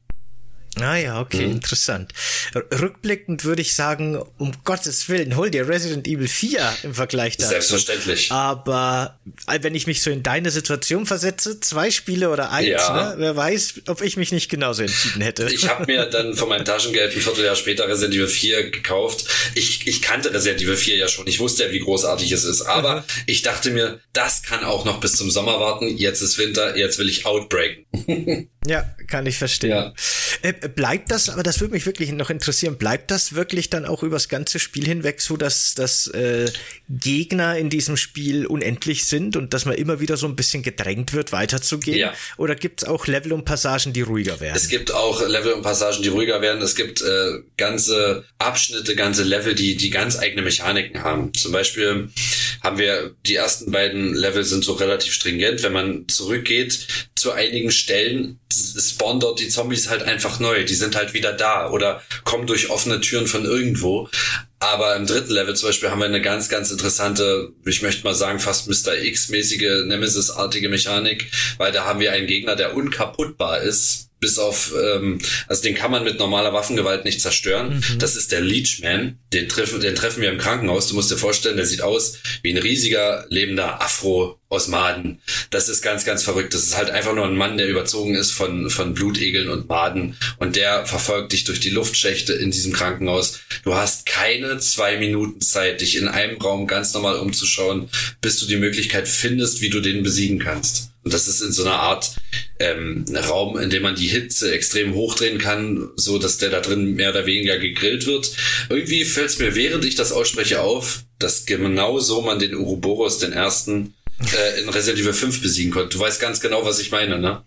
Ah ja, okay, mhm. interessant. Rückblickend würde ich sagen, um Gottes Willen, hol dir Resident Evil 4 im Vergleich dazu. Selbstverständlich. Aber äh, wenn ich mich so in deine Situation versetze, zwei Spiele oder eins, ja. ne, wer weiß, ob ich mich nicht genauso entschieden hätte. Ich habe mir dann von meinem Taschengeld ein Vierteljahr später Resident Evil 4 gekauft. Ich, ich kannte Resident Evil 4 ja schon. Ich wusste ja, wie großartig es ist. Aber mhm. ich dachte mir, das kann auch noch bis zum Sommer warten. Jetzt ist Winter, jetzt will ich outbreaken. ja, kann ich verstehen. Ja. Äh, bleibt das, aber das würde mich wirklich noch interessieren, bleibt das wirklich dann auch übers ganze Spiel hinweg so, dass, dass äh, Gegner in diesem Spiel unendlich sind und dass man immer wieder so ein bisschen gedrängt wird, weiterzugehen? Ja. Oder gibt es auch Level und Passagen, die ruhiger werden? Es gibt auch Level und Passagen, die ruhiger werden. Es gibt äh, ganze Abschnitte, ganze Level, die, die ganz eigene Mechaniken haben. Zum Beispiel haben wir die ersten beiden Level sind so relativ stringent. Wenn man zurückgeht zu einigen Stellen, spawnen dort die Zombies halt einfach neu. Die sind halt wieder da oder kommen durch offene Türen von irgendwo. Aber im dritten Level zum Beispiel haben wir eine ganz, ganz interessante, ich möchte mal sagen, fast Mr. X-mäßige Nemesis-artige Mechanik, weil da haben wir einen Gegner, der unkaputtbar ist, bis auf, ähm, also den kann man mit normaler Waffengewalt nicht zerstören. Mhm. Das ist der Leechman. Den treffen, den treffen wir im Krankenhaus. Du musst dir vorstellen, der sieht aus wie ein riesiger lebender Afro aus Maden. Das ist ganz, ganz verrückt. Das ist halt einfach nur ein Mann, der überzogen ist von, von Blutegeln und Maden. Und der verfolgt dich durch die Luftschächte in diesem Krankenhaus. Du hast keine zwei Minuten Zeit, dich in einem Raum ganz normal umzuschauen, bis du die Möglichkeit findest, wie du den besiegen kannst. Und das ist in so einer Art ähm, Raum, in dem man die Hitze extrem hochdrehen kann, so dass der da drin mehr oder weniger gegrillt wird. Irgendwie fällt es mir, während ich das ausspreche, auf, dass genau so man den Uroboros, den ersten, äh, in Resident Evil 5 besiegen konnte. Du weißt ganz genau, was ich meine, ne?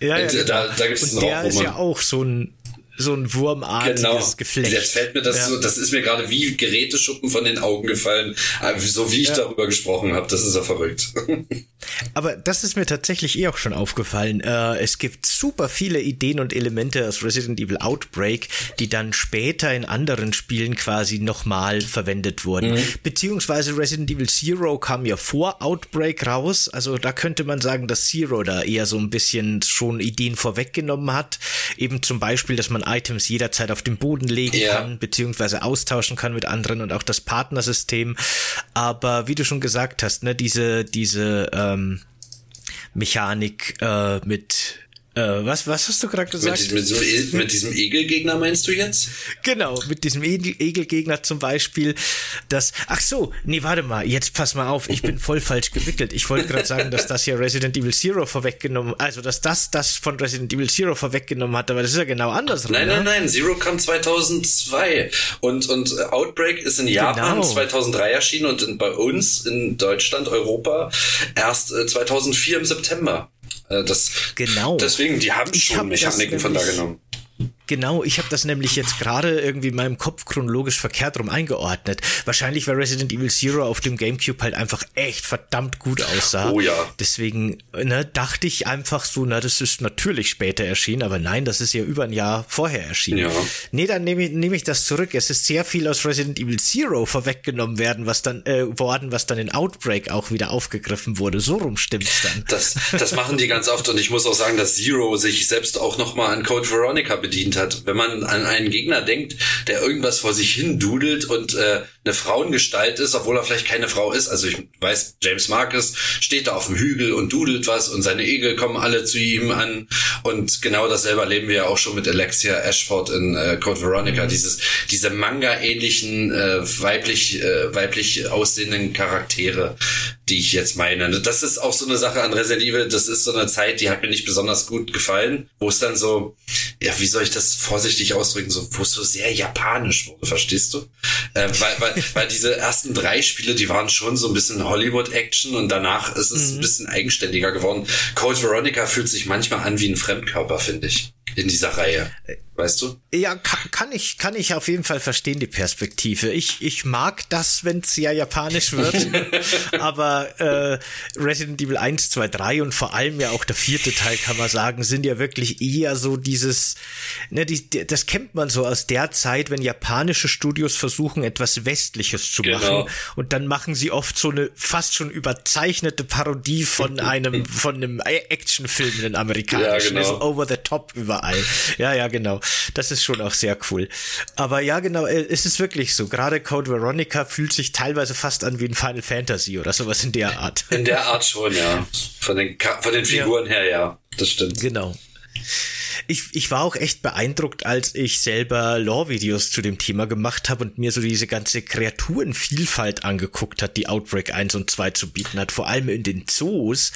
Ja, ja da, genau. da, da gibt es einen Raum, der ist ja auch so ein so ein wurmartiges genau. Geflecht. Jetzt fällt mir das ja. so, das ist mir gerade wie Geräteschuppen von den Augen gefallen, äh, so wie ich ja. darüber gesprochen habe. Das ist ja verrückt. Aber das ist mir tatsächlich eh auch schon aufgefallen. Äh, es gibt super viele Ideen und Elemente aus Resident Evil Outbreak, die dann später in anderen Spielen quasi nochmal verwendet wurden. Mhm. Beziehungsweise Resident Evil Zero kam ja vor Outbreak raus. Also da könnte man sagen, dass Zero da eher so ein bisschen schon Ideen vorweggenommen hat. Eben zum Beispiel, dass man Items jederzeit auf den Boden legen ja. kann, beziehungsweise austauschen kann mit anderen und auch das Partnersystem. Aber wie du schon gesagt hast, ne, diese, diese ähm, Mechanik äh, mit was, was hast du gerade gesagt? Mit, mit, diesem, mit diesem Egelgegner meinst du jetzt? Genau, mit diesem Egelgegner zum Beispiel. Das. Ach so, nee, warte mal, jetzt pass mal auf, ich bin voll falsch gewickelt. Ich wollte gerade sagen, dass das hier Resident Evil Zero vorweggenommen, also dass das das von Resident Evil Zero vorweggenommen hat, aber das ist ja genau andersrum. Nein, nein, ne? nein, Zero kam 2002 und und Outbreak ist in Japan genau. 2003 erschienen und in, bei uns in Deutschland, Europa erst äh, 2004 im September. Äh, das, genau. Deswegen, die haben schon hab Mechaniken von da genommen. Genau, ich habe das nämlich jetzt gerade irgendwie in meinem Kopf chronologisch verkehrt rum eingeordnet. Wahrscheinlich, weil Resident Evil Zero auf dem GameCube halt einfach echt verdammt gut aussah. Oh ja. Deswegen ne, dachte ich einfach so, na, das ist natürlich später erschienen, aber nein, das ist ja über ein Jahr vorher erschienen. Ja. Nee, dann nehme ich, nehm ich das zurück. Es ist sehr viel aus Resident Evil Zero vorweggenommen werden, was dann äh, worden, was dann in Outbreak auch wieder aufgegriffen wurde. So rum stimmt's dann. Das, das machen die ganz oft und ich muss auch sagen, dass Zero sich selbst auch nochmal an Code Veronica bedient hat. Wenn man an einen Gegner denkt, der irgendwas vor sich hin dudelt und äh, eine Frauengestalt ist, obwohl er vielleicht keine Frau ist. Also ich weiß, James Marcus steht da auf dem Hügel und dudelt was und seine Egel kommen alle zu ihm an. Und genau dasselbe erleben wir ja auch schon mit Alexia Ashford in äh, Code Veronica. Mhm. Dieses, diese Manga-ähnlichen, äh, weiblich, äh, weiblich aussehenden Charaktere, die ich jetzt meine. Das ist auch so eine Sache an Resident Evil. Das ist so eine Zeit, die hat mir nicht besonders gut gefallen, wo es dann so, ja, wie soll ich das vorsichtig ausdrücken, so, wo es so sehr japanisch wurde, verstehst du? Äh, weil, weil, weil diese ersten drei Spiele, die waren schon so ein bisschen Hollywood-Action und danach ist es mhm. ein bisschen eigenständiger geworden. Code Veronica fühlt sich manchmal an wie ein Fremdkörper, finde ich, in dieser Reihe. Weißt du? Ja, kann, kann ich, kann ich auf jeden Fall verstehen, die Perspektive. Ich, ich mag das, wenn es ja japanisch wird. aber äh, Resident Evil 1, 2, 3 und vor allem ja auch der vierte Teil, kann man sagen, sind ja wirklich eher so dieses, ne, die, das kennt man so aus der Zeit, wenn japanische Studios versuchen, etwas Westliches zu genau. machen. Und dann machen sie oft so eine fast schon überzeichnete Parodie von einem, von einem Actionfilm, in den amerikanischen. Ja, genau. over the top überall. Ja, ja, genau. Das ist schon auch sehr cool. Aber ja, genau, äh, es ist wirklich so. Gerade Code Veronica fühlt sich teilweise fast an wie ein Final Fantasy oder sowas in der Art. In der Art schon, ja. Von den, von den Figuren ja. her, ja. Das stimmt. Genau ich, ich war auch echt beeindruckt, als ich selber Lore-Videos zu dem Thema gemacht habe und mir so diese ganze Kreaturenvielfalt angeguckt hat, die Outbreak 1 und 2 zu bieten hat. Vor allem in den Zoos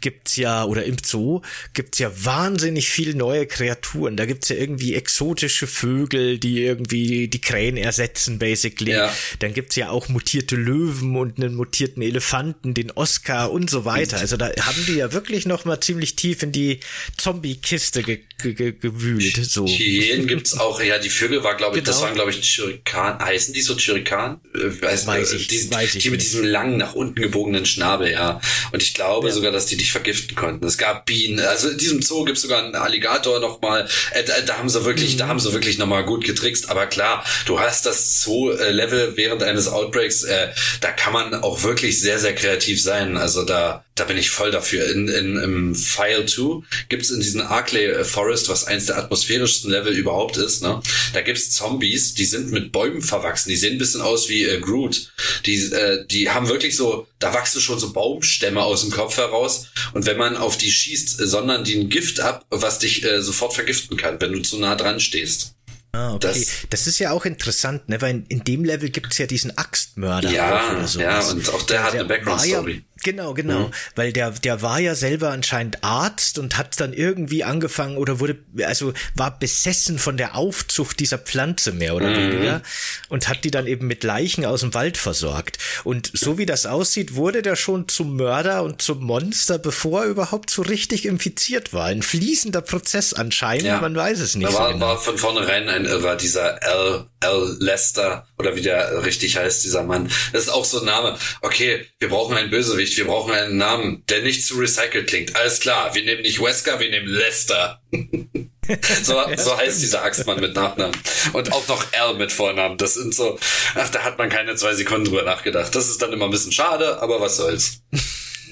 gibt's ja, oder im Zoo gibt's ja wahnsinnig viel neue Kreaturen. Da gibt's ja irgendwie exotische Vögel, die irgendwie die Krähen ersetzen, basically. Ja. Dann gibt's ja auch mutierte Löwen und einen mutierten Elefanten, den Oscar und so weiter. Also da haben die ja wirklich noch mal ziemlich tief in die Zombie-Kiste ge ge gewühlt. So. Hyänen gibt's auch, ja, die Vögel war, glaube ich, genau. das waren, glaube ich, Chirikan. Heißen die so Chirikan? Äh, weiß, weiß ich, die, weiß ich die mit diesem langen, nach unten gebogenen Schnabel, ja. Und ich glaube ja. sogar, dass die dich vergiften konnten. Es gab Bienen. Also in diesem Zoo gibt's sogar einen Alligator nochmal. Äh, da, da haben sie wirklich, mhm. da haben sie wirklich nochmal gut getrickst. Aber klar, du hast das Zoo-Level während eines Outbreaks, äh, da kann man auch wirklich sehr, sehr kreativ sein. Also da, da bin ich voll dafür. In, in, Im File 2 gibt's in diesen Arkley Forest, was eins der atmosphärischsten Level überhaupt ist, ne? Da gibt's Zombies, die sind mit Bäumen verwachsen. Die sehen ein bisschen aus wie äh, Groot. Die, äh, die haben wirklich so, da wachsen schon so Baumstämme aus dem Kopf heraus. Und wenn man auf die schießt, äh, sondern die ein Gift ab, was dich äh, sofort vergiften kann, wenn du zu nah dran stehst. Ah, okay. Das, das, ist ja auch interessant, ne? weil in, in dem Level gibt's ja diesen Axtmörder. Ja, so. ja, und auch der, der hat eine Background-Story. Genau, genau. Mhm. Weil der, der war ja selber anscheinend Arzt und hat dann irgendwie angefangen oder wurde, also war besessen von der Aufzucht dieser Pflanze mehr oder mhm. weniger und hat die dann eben mit Leichen aus dem Wald versorgt. Und so wie das aussieht, wurde der schon zum Mörder und zum Monster, bevor er überhaupt so richtig infiziert war. Ein fließender Prozess anscheinend, ja. man weiß es nicht. Da war, so genau. war von vornherein ein Irrer, dieser L, L. Lester oder wie der richtig heißt, dieser Mann. Das ist auch so ein Name. Okay, wir brauchen einen Bösewicht, wir brauchen einen Namen, der nicht zu recycelt klingt. Alles klar, wir nehmen nicht Wesker, wir nehmen Lester. so, so heißt dieser Axtmann mit Nachnamen. Und auch noch L mit Vornamen. Das sind so, ach, da hat man keine zwei Sekunden drüber nachgedacht. Das ist dann immer ein bisschen schade, aber was soll's.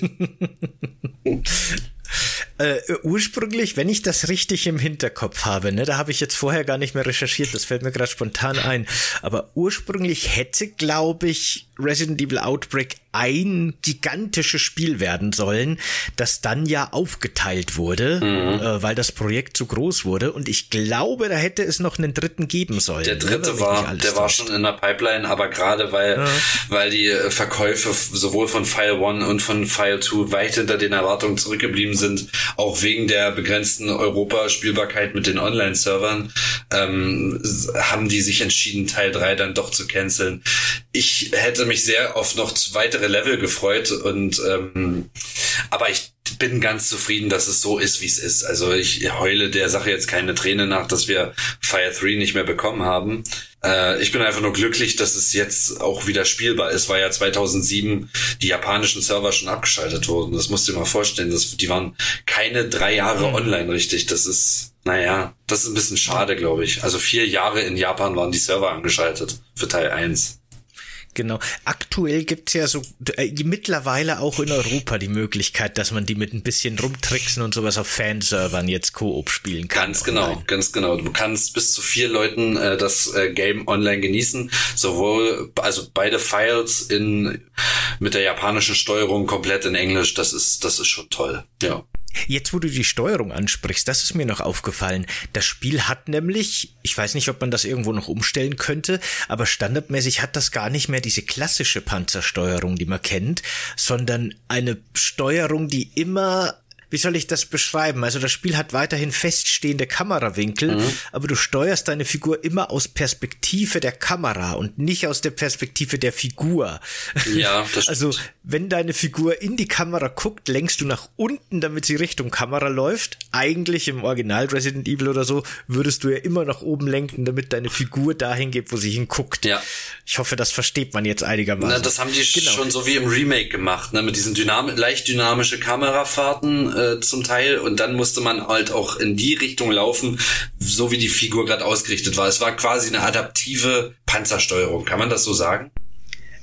Äh, ursprünglich, wenn ich das richtig im Hinterkopf habe, ne, da habe ich jetzt vorher gar nicht mehr recherchiert, das fällt mir gerade spontan ein, aber ursprünglich hätte, glaube ich, Resident Evil Outbreak ein gigantisches Spiel werden sollen, das dann ja aufgeteilt wurde, mhm. äh, weil das Projekt zu groß wurde. Und ich glaube, da hätte es noch einen dritten geben sollen. Der dritte war, der war schon in der Pipeline, aber gerade weil, ja. weil die äh, Verkäufe sowohl von File 1 und von File 2 weit hinter den Erwartungen zurückgeblieben sind, auch wegen der begrenzten Europaspielbarkeit mit den Online-Servern, ähm, haben die sich entschieden, Teil 3 dann doch zu canceln. Ich hätte mich sehr auf noch weitere Level gefreut und ähm, aber ich bin ganz zufrieden, dass es so ist, wie es ist. Also ich heule der Sache jetzt keine Träne nach, dass wir Fire 3 nicht mehr bekommen haben. Äh, ich bin einfach nur glücklich, dass es jetzt auch wieder spielbar ist, weil ja 2007 die japanischen Server schon abgeschaltet wurden. Das musst du dir mal vorstellen. Das, die waren keine drei Jahre mhm. online richtig. Das ist, naja, das ist ein bisschen schade, glaube ich. Also vier Jahre in Japan waren die Server angeschaltet für Teil 1. Genau. Aktuell gibt's ja so äh, mittlerweile auch in Europa die Möglichkeit, dass man die mit ein bisschen rumtricksen und sowas auf Fanservern jetzt Koop spielen kann. Ganz genau, online. ganz genau. Du kannst bis zu vier Leuten äh, das äh, Game online genießen. Sowohl, also beide Files in mit der japanischen Steuerung komplett in Englisch. Das ist, das ist schon toll. Ja. Jetzt, wo du die Steuerung ansprichst, das ist mir noch aufgefallen. Das Spiel hat nämlich, ich weiß nicht, ob man das irgendwo noch umstellen könnte, aber standardmäßig hat das gar nicht mehr diese klassische Panzersteuerung, die man kennt, sondern eine Steuerung, die immer wie soll ich das beschreiben? Also das Spiel hat weiterhin feststehende Kamerawinkel, mhm. aber du steuerst deine Figur immer aus Perspektive der Kamera und nicht aus der Perspektive der Figur. Ja, das Also wenn deine Figur in die Kamera guckt, lenkst du nach unten, damit sie Richtung Kamera läuft. Eigentlich im Original Resident Evil oder so würdest du ja immer nach oben lenken, damit deine Figur dahin geht, wo sie hinguckt. Ja. Ich hoffe, das versteht man jetzt einigermaßen. Na, das haben die genau. schon so wie im Remake gemacht, ne? mit diesen dynam leicht dynamische Kamerafahrten äh, zum Teil und dann musste man halt auch in die Richtung laufen, so wie die Figur gerade ausgerichtet war. Es war quasi eine adaptive Panzersteuerung, kann man das so sagen?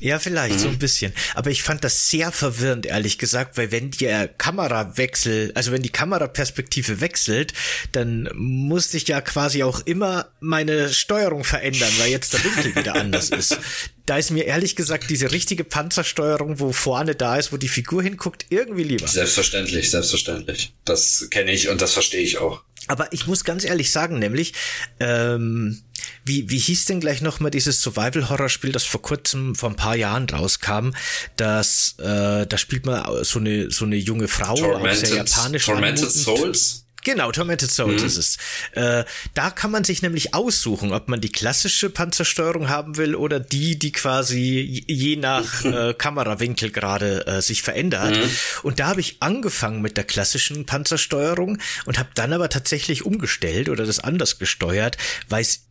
Ja, vielleicht mhm. so ein bisschen. Aber ich fand das sehr verwirrend, ehrlich gesagt, weil wenn der Kamerawechsel, also wenn die Kameraperspektive wechselt, dann musste ich ja quasi auch immer meine Steuerung verändern, weil jetzt der Winkel wieder anders ist. Da ist mir ehrlich gesagt diese richtige Panzersteuerung, wo vorne da ist, wo die Figur hinguckt, irgendwie lieber. Selbstverständlich, selbstverständlich. Das kenne ich und das verstehe ich auch. Aber ich muss ganz ehrlich sagen, nämlich, ähm, wie, wie hieß denn gleich nochmal dieses Survival-Horror-Spiel, das vor kurzem, vor ein paar Jahren rauskam? Das, äh, da spielt man so eine, so eine junge Frau Tormented, aus der japanischen Tormented anmutend. Souls? Genau, Tormented Souls mhm. ist es. Äh, da kann man sich nämlich aussuchen, ob man die klassische Panzersteuerung haben will oder die, die quasi je nach äh, Kamerawinkel gerade äh, sich verändert. Mhm. Und da habe ich angefangen mit der klassischen Panzersteuerung und habe dann aber tatsächlich umgestellt oder das anders gesteuert, weil es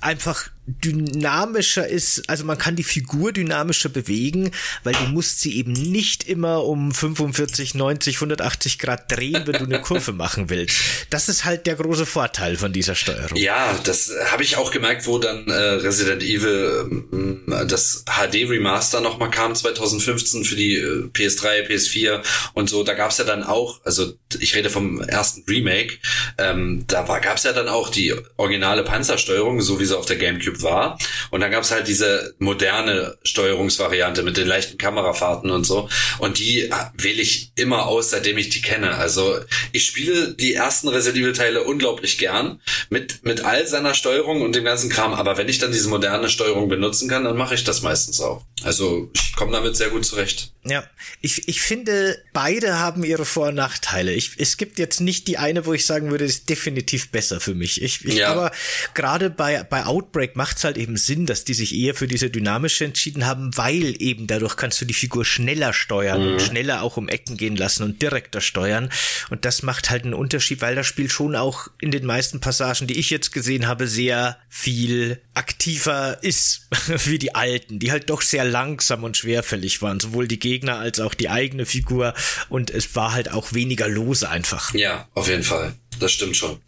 einfach dynamischer ist, also man kann die Figur dynamischer bewegen, weil du musst sie eben nicht immer um 45, 90, 180 Grad drehen, wenn du eine Kurve machen willst. Das ist halt der große Vorteil von dieser Steuerung. Ja, das habe ich auch gemerkt, wo dann äh, Resident Evil äh, das HD Remaster nochmal kam 2015 für die äh, PS3, PS4 und so. Da gab's ja dann auch, also ich rede vom ersten Remake, ähm, da war gab's ja dann auch die originale Panzersteuerung, so wie sie auf der GameCube war. Und dann gab's halt diese moderne Steuerungsvariante mit den leichten Kamerafahrten und so. Und die wähle ich immer aus, seitdem ich die kenne. Also ich spiele die ersten Resident Evil Teile unglaublich gern mit, mit all seiner Steuerung und dem ganzen Kram. Aber wenn ich dann diese moderne Steuerung benutzen kann, dann mache ich das meistens auch. Also ich komme damit sehr gut zurecht. Ja, ich, ich finde, beide haben ihre Vor- und Nachteile. Ich, es gibt jetzt nicht die eine, wo ich sagen würde, ist definitiv besser für mich. Ich, ich ja. aber gerade bei, bei Outbreak macht es halt eben Sinn, dass die sich eher für diese dynamische entschieden haben, weil eben dadurch kannst du die Figur schneller steuern mhm. und schneller auch um Ecken gehen lassen und direkter steuern. Und das macht halt einen Unterschied, weil das Spiel schon auch in den meisten Passagen, die ich jetzt gesehen habe, sehr viel aktiver ist wie die alten, die halt doch sehr langsam und schwerfällig waren, sowohl die Gegner als auch die eigene Figur und es war halt auch weniger lose einfach. Ja, auf jeden Fall. Das stimmt schon.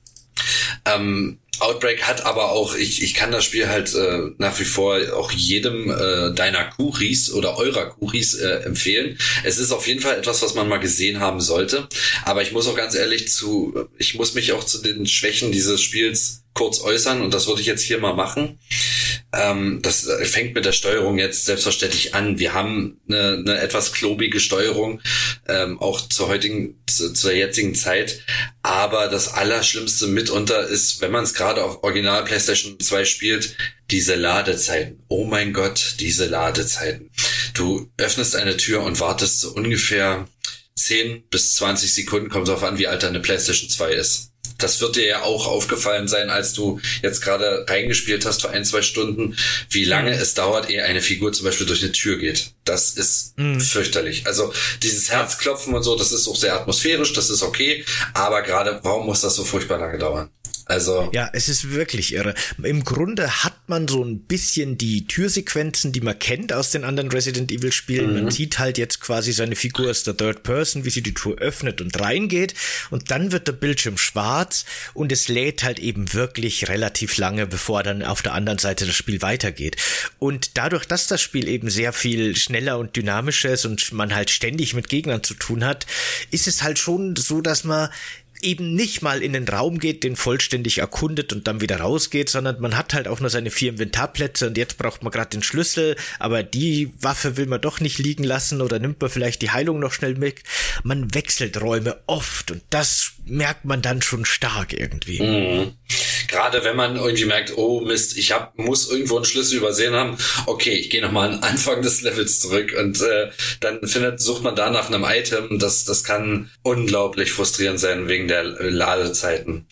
Ähm, Outbreak hat aber auch, ich, ich kann das Spiel halt äh, nach wie vor auch jedem äh, deiner Kuris oder eurer Kuris äh, empfehlen. Es ist auf jeden Fall etwas, was man mal gesehen haben sollte. Aber ich muss auch ganz ehrlich zu, ich muss mich auch zu den Schwächen dieses Spiels kurz äußern und das würde ich jetzt hier mal machen. Ähm, das fängt mit der Steuerung jetzt selbstverständlich an. Wir haben eine, eine etwas klobige Steuerung, ähm, auch zur heutigen, zu, zur jetzigen Zeit. Aber das Allerschlimmste mitunter ist, wenn man es gerade auf Original PlayStation 2 spielt, diese Ladezeiten. Oh mein Gott, diese Ladezeiten. Du öffnest eine Tür und wartest so ungefähr 10 bis 20 Sekunden, kommt drauf an, wie alt deine PlayStation 2 ist das wird dir ja auch aufgefallen sein, als du jetzt gerade reingespielt hast für ein, zwei Stunden, wie lange es dauert, ehe eine Figur zum Beispiel durch eine Tür geht. Das ist mhm. fürchterlich. Also dieses Herzklopfen und so, das ist auch sehr atmosphärisch, das ist okay. Aber gerade, warum muss das so furchtbar lange dauern? Also. Ja, es ist wirklich irre. Im Grunde hat man so ein bisschen die Türsequenzen, die man kennt aus den anderen Resident Evil Spielen. Mhm. Man sieht halt jetzt quasi seine Figur aus der Third Person, wie sie die Tür öffnet und reingeht. Und dann wird der Bildschirm schwarz und es lädt halt eben wirklich relativ lange, bevor dann auf der anderen Seite das Spiel weitergeht. Und dadurch, dass das Spiel eben sehr viel schneller und dynamischer ist und man halt ständig mit Gegnern zu tun hat, ist es halt schon so, dass man eben nicht mal in den Raum geht, den vollständig erkundet und dann wieder rausgeht, sondern man hat halt auch nur seine vier Inventarplätze und jetzt braucht man gerade den Schlüssel, aber die Waffe will man doch nicht liegen lassen oder nimmt man vielleicht die Heilung noch schnell mit. Man wechselt Räume oft und das merkt man dann schon stark irgendwie. Mhm. Gerade wenn man irgendwie merkt, oh Mist, ich hab, muss irgendwo einen Schlüssel übersehen haben. Okay, ich gehe nochmal an Anfang des Levels zurück und äh, dann findet, sucht man da nach einem Item. Das, das kann unglaublich frustrierend sein wegen der Ladezeiten.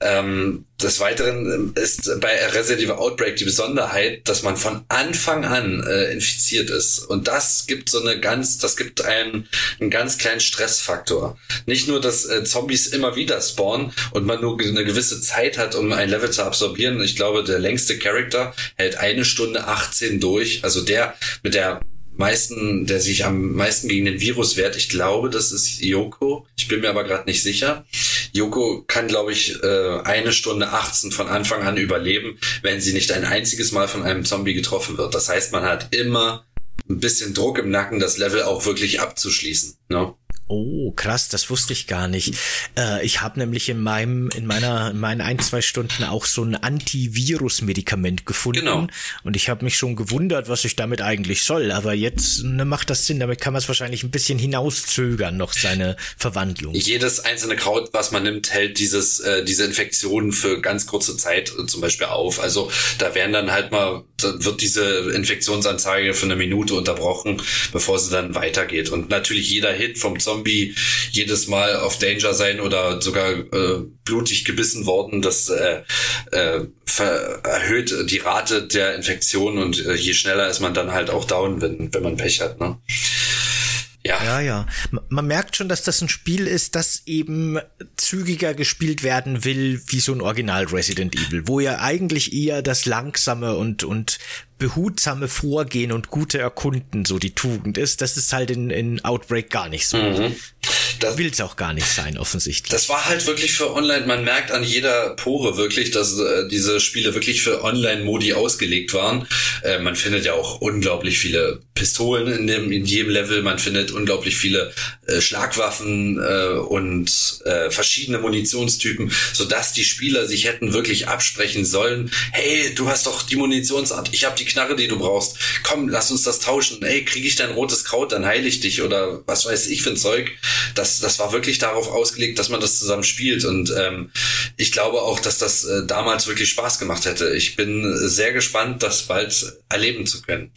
Ähm, des Weiteren ist bei Resident Evil Outbreak die Besonderheit, dass man von Anfang an äh, infiziert ist. Und das gibt so eine ganz, das gibt einen, einen ganz kleinen Stressfaktor. Nicht nur, dass äh, Zombies immer wieder spawnen und man nur eine gewisse Zeit hat, um ein Level zu absorbieren. Ich glaube, der längste Charakter hält eine Stunde 18 durch. Also der mit der meisten, der sich am meisten gegen den Virus wehrt. Ich glaube, das ist Yoko. Ich bin mir aber gerade nicht sicher. Yoko kann, glaube ich, äh, eine Stunde 18 von Anfang an überleben, wenn sie nicht ein einziges Mal von einem Zombie getroffen wird. Das heißt, man hat immer ein bisschen Druck im Nacken, das Level auch wirklich abzuschließen. Ne? Oh, krass, das wusste ich gar nicht. Äh, ich habe nämlich in meinem, in meiner, in meinen ein, zwei Stunden auch so ein Antivirus-Medikament gefunden. Genau. Und ich habe mich schon gewundert, was ich damit eigentlich soll. Aber jetzt ne, macht das Sinn. Damit kann man es wahrscheinlich ein bisschen hinauszögern, noch seine Verwandlung. Jedes einzelne Kraut, was man nimmt, hält dieses, äh, diese Infektionen für ganz kurze Zeit äh, zum Beispiel auf. Also da werden dann halt mal, da wird diese Infektionsanzeige für eine Minute unterbrochen, bevor sie dann weitergeht. Und natürlich jeder Hit vom Zombie Zombie jedes Mal auf Danger sein oder sogar äh, blutig gebissen worden. Das äh, äh, erhöht die Rate der Infektion und äh, je schneller ist man dann halt auch down, wenn, wenn man Pech hat. Ne? Ja. ja, ja. Man merkt schon, dass das ein Spiel ist, das eben zügiger gespielt werden will, wie so ein Original Resident Evil, wo ja eigentlich eher das langsame und, und behutsame Vorgehen und gute Erkunden so die Tugend ist. Das ist halt in, in Outbreak gar nicht so. Mhm. Das will es auch gar nicht sein, offensichtlich. Das war halt wirklich für Online, man merkt an jeder Pore wirklich, dass äh, diese Spiele wirklich für Online-Modi ausgelegt waren. Äh, man findet ja auch unglaublich viele Pistolen in, dem, in jedem Level, man findet unglaublich viele äh, Schlagwaffen äh, und äh, verschiedene Munitionstypen, sodass die Spieler sich hätten wirklich absprechen sollen, hey, du hast doch die Munitionsart, ich habe die Knarre, die du brauchst. Komm, lass uns das tauschen. Ey, kriege ich dein rotes Kraut, dann heile ich dich oder was weiß ich für ein Zeug. Das, das war wirklich darauf ausgelegt, dass man das zusammen spielt. Und ähm, ich glaube auch, dass das äh, damals wirklich Spaß gemacht hätte. Ich bin sehr gespannt, das bald erleben zu können.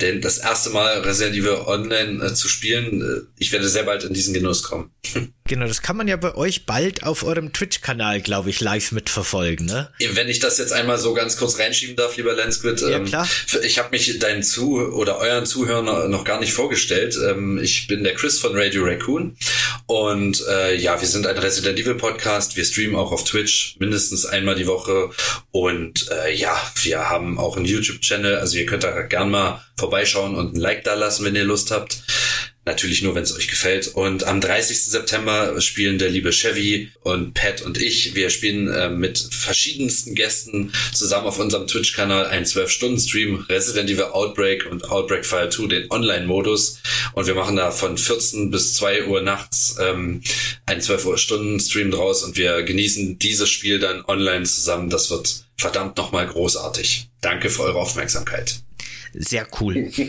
Denn das erste Mal Resident Evil Online äh, zu spielen. Äh, ich werde sehr bald in diesen Genuss kommen. Genau, das kann man ja bei euch bald auf eurem Twitch-Kanal, glaube ich, live mitverfolgen, ne? Wenn ich das jetzt einmal so ganz kurz reinschieben darf, lieber Lensquid. Ja, ähm, klar. Ich habe mich deinen Zu- oder euren Zuhörern noch gar nicht vorgestellt. Ähm, ich bin der Chris von Radio Raccoon und äh, ja, wir sind ein Resident Evil Podcast. Wir streamen auch auf Twitch mindestens einmal die Woche und äh, ja, wir haben auch einen YouTube-Channel. Also ihr könnt da gern mal vorbeischauen und ein Like da lassen, wenn ihr Lust habt. Natürlich nur, wenn es euch gefällt. Und am 30. September spielen der liebe Chevy und Pat und ich, wir spielen äh, mit verschiedensten Gästen zusammen auf unserem Twitch-Kanal einen 12-Stunden-Stream, Resident Evil Outbreak und Outbreak Fire 2, den Online-Modus. Und wir machen da von 14 bis 2 Uhr nachts ähm, einen 12-Stunden-Stream draus und wir genießen dieses Spiel dann online zusammen. Das wird verdammt nochmal großartig. Danke für eure Aufmerksamkeit. Sehr cool.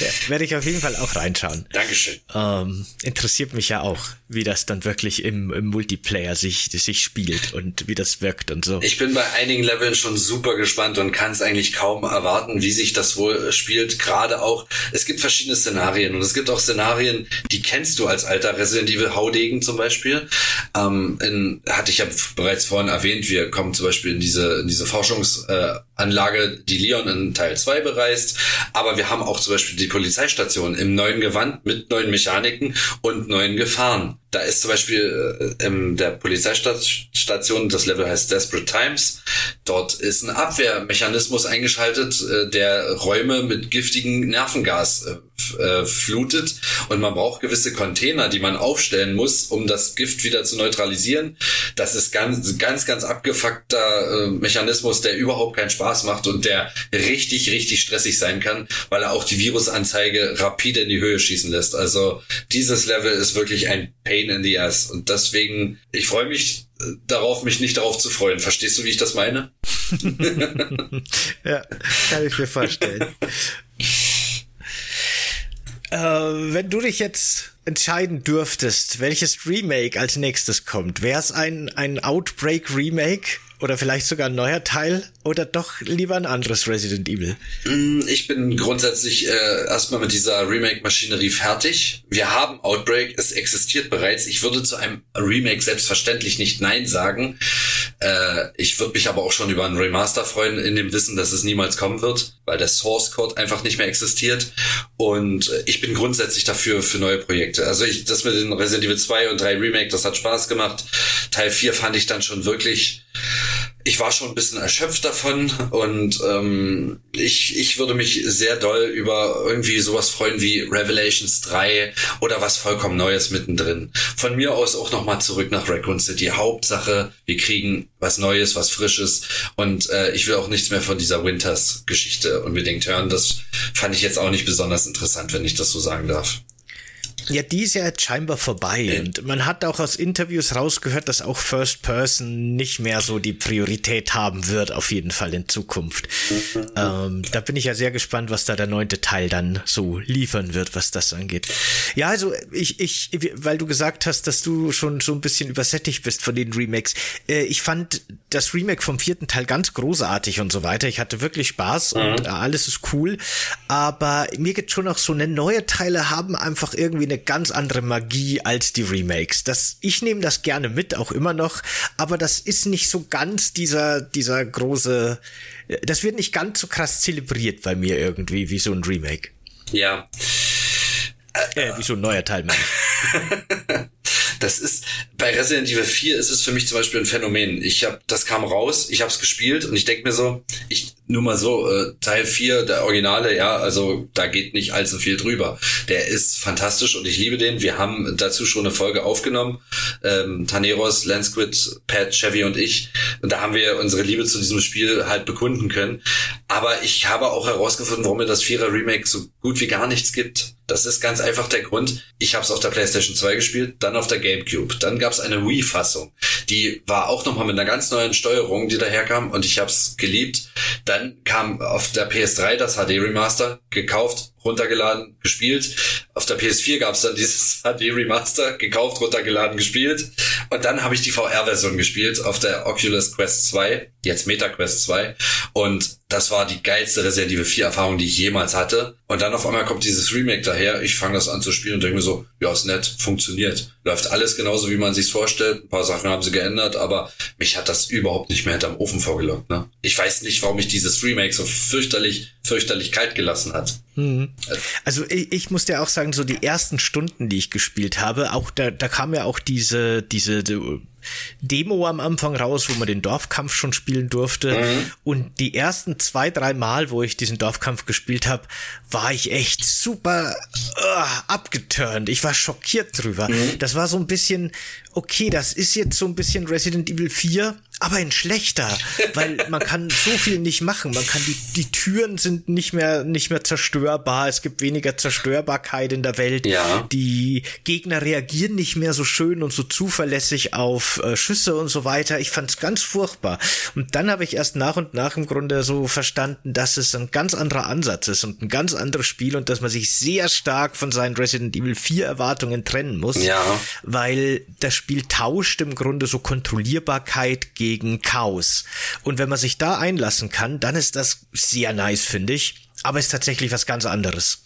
Ja, werde ich auf jeden Fall auch reinschauen. Dankeschön. Ähm, interessiert mich ja auch, wie das dann wirklich im, im Multiplayer sich, sich spielt und wie das wirkt und so. Ich bin bei einigen Leveln schon super gespannt und kann es eigentlich kaum erwarten, wie sich das wohl spielt. Gerade auch, es gibt verschiedene Szenarien und es gibt auch Szenarien, die kennst du als alter Resident Evil Haudegen zum Beispiel. Ähm, in, hatte ich ja bereits vorhin erwähnt, wir kommen zum Beispiel in diese, in diese Forschungsanlage, die Leon in Teil 2 bereist, aber wir haben auch zum Beispiel die Polizeistation im neuen Gewand mit neuen Mechaniken und neuen Gefahren. Da ist zum Beispiel äh, in der Polizeistation, das Level heißt Desperate Times, dort ist ein Abwehrmechanismus eingeschaltet, äh, der Räume mit giftigem Nervengas äh, flutet und man braucht gewisse Container, die man aufstellen muss, um das Gift wieder zu neutralisieren. Das ist ganz, ganz, ganz abgefuckter Mechanismus, der überhaupt keinen Spaß macht und der richtig, richtig stressig sein kann, weil er auch die Virusanzeige rapide in die Höhe schießen lässt. Also dieses Level ist wirklich ein Pain pain in the ass. Und deswegen, ich freue mich äh, darauf, mich nicht darauf zu freuen. Verstehst du, wie ich das meine? ja, kann ich mir vorstellen. äh, wenn du dich jetzt entscheiden dürftest, welches Remake als nächstes kommt, wäre es ein, ein Outbreak Remake oder vielleicht sogar ein neuer Teil oder doch lieber ein anderes Resident Evil? Mm, ich bin grundsätzlich äh, erstmal mit dieser Remake-Maschinerie fertig. Wir haben Outbreak, es existiert bereits. Ich würde zu einem Remake selbstverständlich nicht Nein sagen. Äh, ich würde mich aber auch schon über einen Remaster freuen, in dem Wissen, dass es niemals kommen wird, weil der Source Code einfach nicht mehr existiert. Und ich bin grundsätzlich dafür für neue Projekte. Also ich, das mit den Resident Evil 2 und 3 Remake, das hat Spaß gemacht. Teil 4 fand ich dann schon wirklich ich war schon ein bisschen erschöpft davon und ähm, ich, ich würde mich sehr doll über irgendwie sowas freuen wie Revelations 3 oder was vollkommen Neues mittendrin. Von mir aus auch nochmal zurück nach Raccoon City. Hauptsache, wir kriegen was Neues, was Frisches und äh, ich will auch nichts mehr von dieser Winters-Geschichte unbedingt hören. Das fand ich jetzt auch nicht besonders interessant, wenn ich das so sagen darf. Ja, die ist ja jetzt scheinbar vorbei. Und man hat auch aus Interviews rausgehört, dass auch First Person nicht mehr so die Priorität haben wird, auf jeden Fall in Zukunft. Ähm, da bin ich ja sehr gespannt, was da der neunte Teil dann so liefern wird, was das angeht. Ja, also ich, ich, weil du gesagt hast, dass du schon so ein bisschen übersättigt bist von den Remakes. Äh, ich fand das Remake vom vierten Teil ganz großartig und so weiter. Ich hatte wirklich Spaß mhm. und alles ist cool. Aber mir geht schon auch so eine neue Teile haben einfach irgendwie eine eine ganz andere Magie als die Remakes. Das, ich nehme das gerne mit, auch immer noch, aber das ist nicht so ganz dieser, dieser große, das wird nicht ganz so krass zelebriert bei mir irgendwie wie so ein Remake. Ja. Äh, wie so ein neuer Teil, meine Das ist bei Resident Evil 4 ist es für mich zum Beispiel ein Phänomen. Ich habe, das kam raus, ich habe es gespielt und ich denke mir so, ich nur mal so, äh, Teil 4, der Originale, ja, also da geht nicht allzu viel drüber. Der ist fantastisch und ich liebe den. Wir haben dazu schon eine Folge aufgenommen. Ähm, Taneros, Lansquid, Pat, Chevy und ich. Und da haben wir unsere Liebe zu diesem Spiel halt bekunden können. Aber ich habe auch herausgefunden, warum mir das Vierer Remake so gut wie gar nichts gibt. Das ist ganz einfach der Grund. Ich habe es auf der PlayStation 2 gespielt, dann auf der GameCube. Dann gab es eine Wii-Fassung. Die war auch nochmal mit einer ganz neuen Steuerung, die daherkam und ich habe es geliebt. Dann kam auf der PS3 das HD Remaster, gekauft, runtergeladen, gespielt. Auf der PS4 gab es dann dieses HD Remaster, gekauft, runtergeladen, gespielt. Und dann habe ich die VR-Version gespielt auf der Oculus Quest 2. jetzt MetaQuest 2. Und das war die geilste Resident Evil 4 Erfahrung, die ich jemals hatte. Und dann auf einmal kommt dieses Remake daher. Ich fange das an zu spielen und denke mir so, ja, ist nett, funktioniert. Läuft alles genauso, wie man sich's vorstellt. Ein paar Sachen haben sie geändert, aber mich hat das überhaupt nicht mehr hinterm Ofen vorgelockt. Ne? Ich weiß nicht, warum mich dieses Remake so fürchterlich, fürchterlich kalt gelassen hat. Mhm. Also ich, ich muss dir auch sagen, so die ersten Stunden, die ich gespielt habe, auch da, da kam ja auch diese, diese, die Demo am Anfang raus, wo man den Dorfkampf schon spielen durfte. Mhm. Und die ersten zwei, drei Mal, wo ich diesen Dorfkampf gespielt habe, war ich echt super uh, abgeturnt. Ich war schockiert drüber. Mhm. Das war so ein bisschen, okay, das ist jetzt so ein bisschen Resident Evil 4, aber in schlechter, weil man kann so viel nicht machen. Man kann die, die Türen sind nicht mehr, nicht mehr zerstörbar. Es gibt weniger Zerstörbarkeit in der Welt. Ja. Die Gegner reagieren nicht mehr so schön und so zuverlässig auf äh, Schüsse und so weiter. Ich fand's ganz furchtbar. Und dann habe ich erst nach und nach im Grunde so verstanden, dass es ein ganz anderer Ansatz ist und ein ganz anderes Spiel und dass man sich sehr stark von seinen Resident Evil 4 Erwartungen trennen muss. Ja. Weil das Spiel tauscht im Grunde so Kontrollierbarkeit gegen Chaos. Und wenn man sich da einlassen kann, dann ist das sehr nice, finde ich. Aber ist tatsächlich was ganz anderes.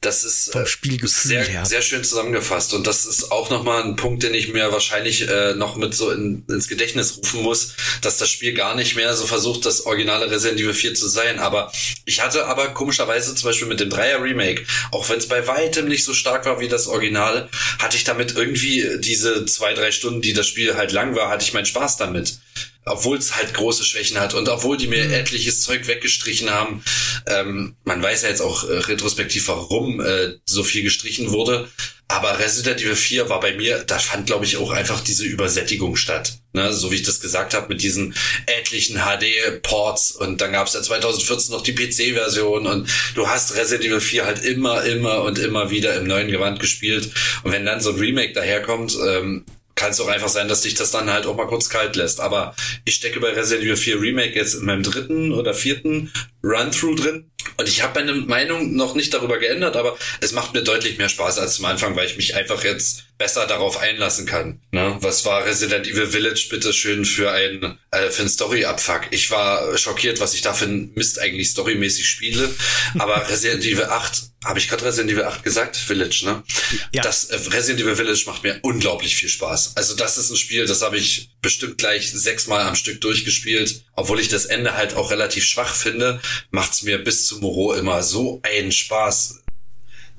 Das ist Vom äh, sehr, her. sehr schön zusammengefasst. Und das ist auch nochmal ein Punkt, den ich mir wahrscheinlich äh, noch mit so in, ins Gedächtnis rufen muss, dass das Spiel gar nicht mehr so versucht, das originale Resident Evil 4 zu sein. Aber ich hatte aber komischerweise zum Beispiel mit dem Dreier Remake, auch wenn es bei weitem nicht so stark war wie das Original, hatte ich damit irgendwie diese zwei, drei Stunden, die das Spiel halt lang war, hatte ich meinen Spaß damit obwohl es halt große Schwächen hat und obwohl die mir mhm. etliches Zeug weggestrichen haben. Ähm, man weiß ja jetzt auch äh, retrospektiv, warum äh, so viel gestrichen wurde. Aber Resident Evil 4 war bei mir, da fand, glaube ich, auch einfach diese Übersättigung statt. Ne? So wie ich das gesagt habe, mit diesen etlichen HD-Ports und dann gab es ja 2014 noch die PC-Version und du hast Resident Evil 4 halt immer, immer und immer wieder im neuen Gewand gespielt. Und wenn dann so ein Remake daherkommt, ähm, kann es auch einfach sein, dass dich das dann halt auch mal kurz kalt lässt. Aber ich stecke bei Resident Evil 4 Remake jetzt in meinem dritten oder vierten Run-Through drin. Und ich habe meine Meinung noch nicht darüber geändert, aber es macht mir deutlich mehr Spaß als zum Anfang, weil ich mich einfach jetzt besser darauf einlassen kann. Ne? Was war Resident Evil Village bitte schön für ein äh, für ein Story-Abfuck? Ich war schockiert, was ich da für ein Mist eigentlich storymäßig spiele. Aber Resident Evil 8 habe ich gerade Resident Evil 8 gesagt? Village, ne? Ja. Das äh, Resident Evil Village macht mir unglaublich viel Spaß. Also das ist ein Spiel, das habe ich bestimmt gleich sechsmal am Stück durchgespielt. Obwohl ich das Ende halt auch relativ schwach finde, macht's mir bis zu Moreau immer so einen Spaß.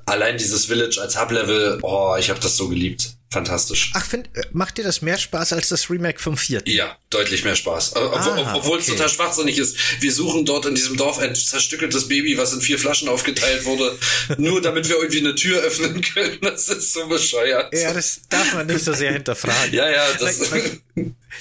Allein dieses Village als Hub-Level, oh, ich habe das so geliebt fantastisch. Ach, find, äh, macht dir das mehr Spaß als das Remake vom vierten? Ja, deutlich mehr Spaß. Ob, ah, obwohl okay. es total schwachsinnig ist. Wir suchen dort in diesem Dorf ein zerstückeltes Baby, was in vier Flaschen aufgeteilt wurde, nur damit wir irgendwie eine Tür öffnen können. Das ist so bescheuert. Ja, das darf man nicht so sehr hinterfragen. ja, ja, das.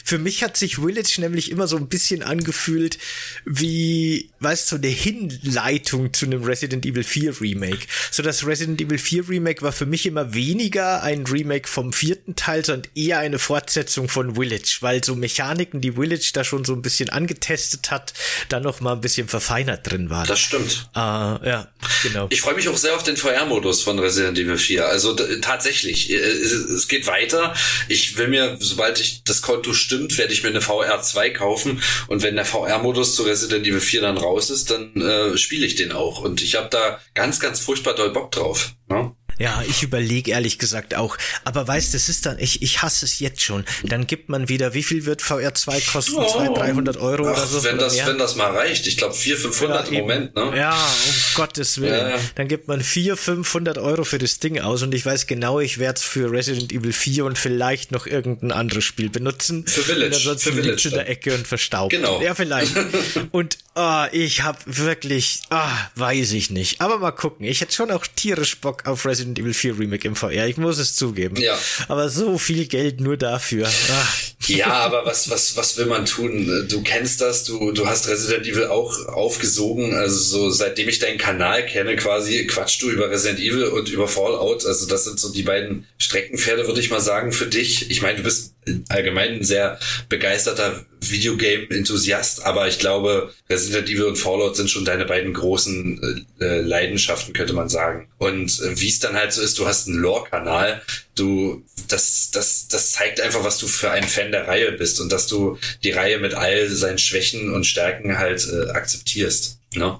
Für mich hat sich Village nämlich immer so ein bisschen angefühlt wie, weißt du, so eine Hinleitung zu einem Resident Evil 4 Remake. So das Resident Evil 4 Remake war für mich immer weniger ein Remake vom vierten Teil, sondern eher eine Fortsetzung von Village, weil so Mechaniken, die Village da schon so ein bisschen angetestet hat, da noch mal ein bisschen verfeinert drin waren. Das stimmt. Äh, ja, genau. Ich freue mich auch sehr auf den VR-Modus von Resident Evil 4. Also tatsächlich, es, es geht weiter. Ich will mir, sobald ich das Konto stimmt, werde ich mir eine VR 2 kaufen und wenn der VR-Modus zu Resident Evil 4 dann raus ist, dann äh, spiele ich den auch und ich habe da ganz, ganz furchtbar doll Bock drauf. Ne? Ja, ich überlege ehrlich gesagt auch. Aber weißt, das ist dann, ich, ich hasse es jetzt schon. Dann gibt man wieder, wie viel wird VR 2 kosten? Oh. 200, 300 Euro Ach, oder so? Wenn das, wenn das mal reicht. Ich glaube 400, 500 ja, im Moment, ne? Ja, um Gottes Willen. Ja. Dann gibt man 400, 500 Euro für das Ding aus und ich weiß genau, ich werde es für Resident Evil 4 und vielleicht noch irgendein anderes Spiel benutzen. Für Village. Ansonsten für Village in der Ecke und verstaubt. Genau. Ja, vielleicht. und oh, ich habe wirklich, ah, weiß ich nicht. Aber mal gucken. Ich hätte schon auch tierisch Bock auf Resident Evil 4 Remake im VR. Ich muss es zugeben. Ja. Aber so viel Geld nur dafür. Ach. Ja, aber was, was, was will man tun? Du kennst das, du, du hast Resident Evil auch aufgesogen. Also so seitdem ich deinen Kanal kenne, quasi quatschst du über Resident Evil und über Fallout. Also das sind so die beiden Streckenpferde, würde ich mal sagen, für dich. Ich meine, du bist allgemein ein sehr begeisterter Videogame-Enthusiast, aber ich glaube, Resident Evil und Fallout sind schon deine beiden großen äh, äh Leidenschaften, könnte man sagen. Und äh, wie es dann halt so ist, du hast einen Lore-Kanal, du, das, das, das zeigt einfach, was du für ein Fan der Reihe bist und dass du die Reihe mit all seinen Schwächen und Stärken halt äh, akzeptierst. Ne?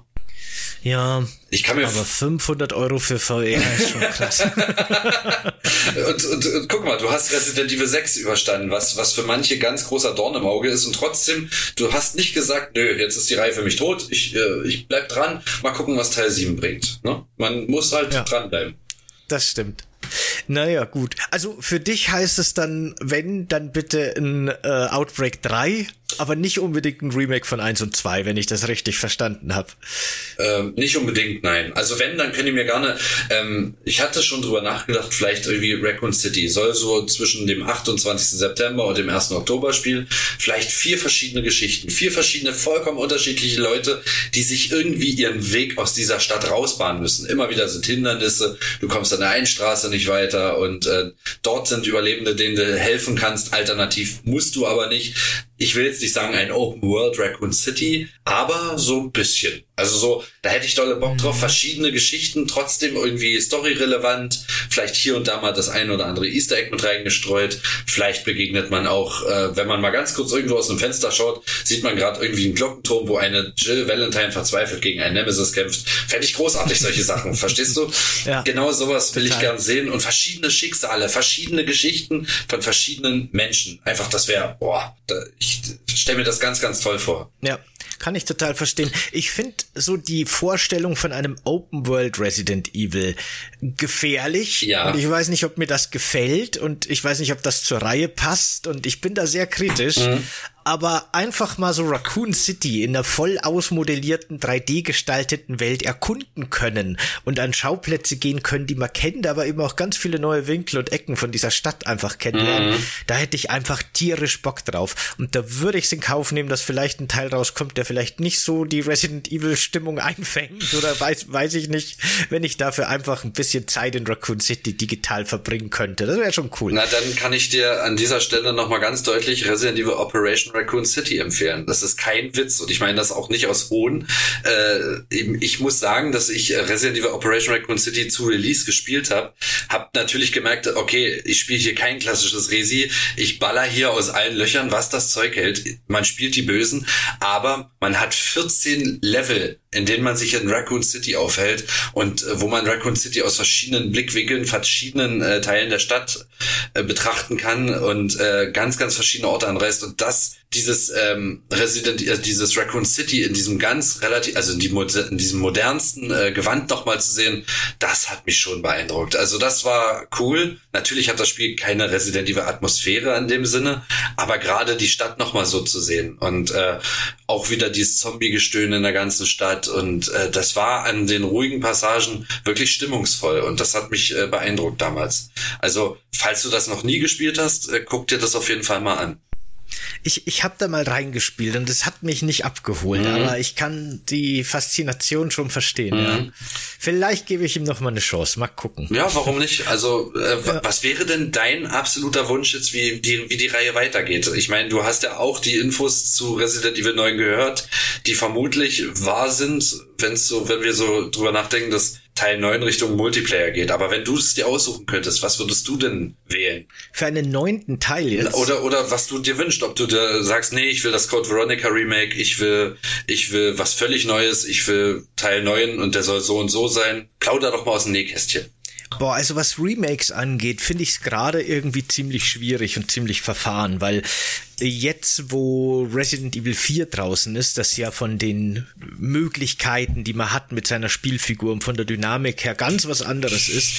Ja, ich kann mir aber 500 Euro für VR ist schon krass. und, und, und, guck mal, du hast Resident Evil 6 überstanden, was, was für manche ganz großer Dorn im Auge ist und trotzdem, du hast nicht gesagt, nö, jetzt ist die Reihe für mich tot, ich, äh, ich bleib dran, mal gucken, was Teil 7 bringt. Ne? Man muss halt ja. dranbleiben. Das stimmt. Naja, gut. Also für dich heißt es dann, wenn, dann bitte ein äh, Outbreak 3 aber nicht unbedingt ein Remake von 1 und 2, wenn ich das richtig verstanden habe. Ähm, nicht unbedingt, nein. Also wenn, dann könnt ihr mir gerne, ähm, ich hatte schon drüber nachgedacht, vielleicht irgendwie Raccoon City soll so zwischen dem 28. September und dem 1. Oktober spielen. Vielleicht vier verschiedene Geschichten, vier verschiedene vollkommen unterschiedliche Leute, die sich irgendwie ihren Weg aus dieser Stadt rausbahnen müssen. Immer wieder sind Hindernisse, du kommst an der einen Straße nicht weiter und äh, dort sind Überlebende, denen du helfen kannst. Alternativ musst du aber nicht ich will jetzt nicht sagen ein Open World Raccoon City, aber so ein bisschen. Also so, da hätte ich dolle Bock drauf, mhm. verschiedene Geschichten, trotzdem irgendwie storyrelevant, vielleicht hier und da mal das ein oder andere Easter Egg mit reingestreut. Vielleicht begegnet man auch, äh, wenn man mal ganz kurz irgendwo aus dem Fenster schaut, sieht man gerade irgendwie einen Glockenturm, wo eine Jill Valentine verzweifelt gegen einen Nemesis kämpft. Fände ich großartig, solche Sachen. Verstehst du? Ja. Genau sowas will Total. ich gern sehen und verschiedene Schicksale, verschiedene Geschichten von verschiedenen Menschen. Einfach, das wäre, boah, da, ich stelle mir das ganz, ganz toll vor. Ja, kann ich total verstehen. Ich finde so die Vorstellung von einem Open World Resident Evil gefährlich. Ja. Und ich weiß nicht, ob mir das gefällt und ich weiß nicht, ob das zur Reihe passt und ich bin da sehr kritisch. Mhm aber einfach mal so Raccoon City in einer voll ausmodellierten, 3D gestalteten Welt erkunden können und an Schauplätze gehen können, die man kennt, aber eben auch ganz viele neue Winkel und Ecken von dieser Stadt einfach kennenlernen. Mhm. Da hätte ich einfach tierisch Bock drauf. Und da würde ich es in Kauf nehmen, dass vielleicht ein Teil rauskommt, der vielleicht nicht so die Resident Evil Stimmung einfängt oder weiß, weiß ich nicht, wenn ich dafür einfach ein bisschen Zeit in Raccoon City digital verbringen könnte. Das wäre schon cool. Na, dann kann ich dir an dieser Stelle nochmal ganz deutlich Resident Evil Operation Raccoon City empfehlen. Das ist kein Witz und ich meine das auch nicht aus Hohn. Äh, ich muss sagen, dass ich Resident Evil Operation Raccoon City zu Release gespielt habe. Hab natürlich gemerkt, okay, ich spiele hier kein klassisches Resi. Ich baller hier aus allen Löchern, was das Zeug hält. Man spielt die Bösen, aber man hat 14 Level in denen man sich in Raccoon City aufhält und äh, wo man Raccoon City aus verschiedenen Blickwinkeln, verschiedenen äh, Teilen der Stadt äh, betrachten kann und äh, ganz, ganz verschiedene Orte anreist. Und das, dieses ähm, Resident, äh, dieses Raccoon City in diesem ganz relativ, also in, die, in diesem modernsten äh, Gewand nochmal zu sehen, das hat mich schon beeindruckt. Also das war cool. Natürlich hat das Spiel keine Resident Evil Atmosphäre in dem Sinne, aber gerade die Stadt nochmal so zu sehen und äh, auch wieder dieses Zombie-Gestöhn in der ganzen Stadt. Und äh, das war an den ruhigen Passagen wirklich stimmungsvoll. Und das hat mich äh, beeindruckt damals. Also, falls du das noch nie gespielt hast, äh, guck dir das auf jeden Fall mal an ich, ich habe da mal reingespielt und es hat mich nicht abgeholt, mhm. aber ich kann die Faszination schon verstehen. Mhm. Ja. Vielleicht gebe ich ihm noch mal eine Chance. Mal gucken. Ja, warum nicht? Also, äh, ja. was wäre denn dein absoluter Wunsch jetzt, wie die, wie die Reihe weitergeht? Ich meine, du hast ja auch die Infos zu Resident Evil 9 gehört, die vermutlich wahr sind, wenn's so, wenn wir so drüber nachdenken, dass Teil 9 Richtung Multiplayer geht. Aber wenn du es dir aussuchen könntest, was würdest du denn wählen? Für einen neunten Teil jetzt? Oder, oder was du dir wünschst. Ob du dir sagst, nee, ich will das Code Veronica Remake, ich will, ich will was völlig Neues, ich will Teil 9 und der soll so und so sein. Plauder doch mal aus dem Nähkästchen. Boah, also was Remakes angeht, finde ich es gerade irgendwie ziemlich schwierig und ziemlich verfahren, weil jetzt, wo Resident Evil 4 draußen ist, das ja von den Möglichkeiten, die man hat mit seiner Spielfigur und von der Dynamik her ganz was anderes ist,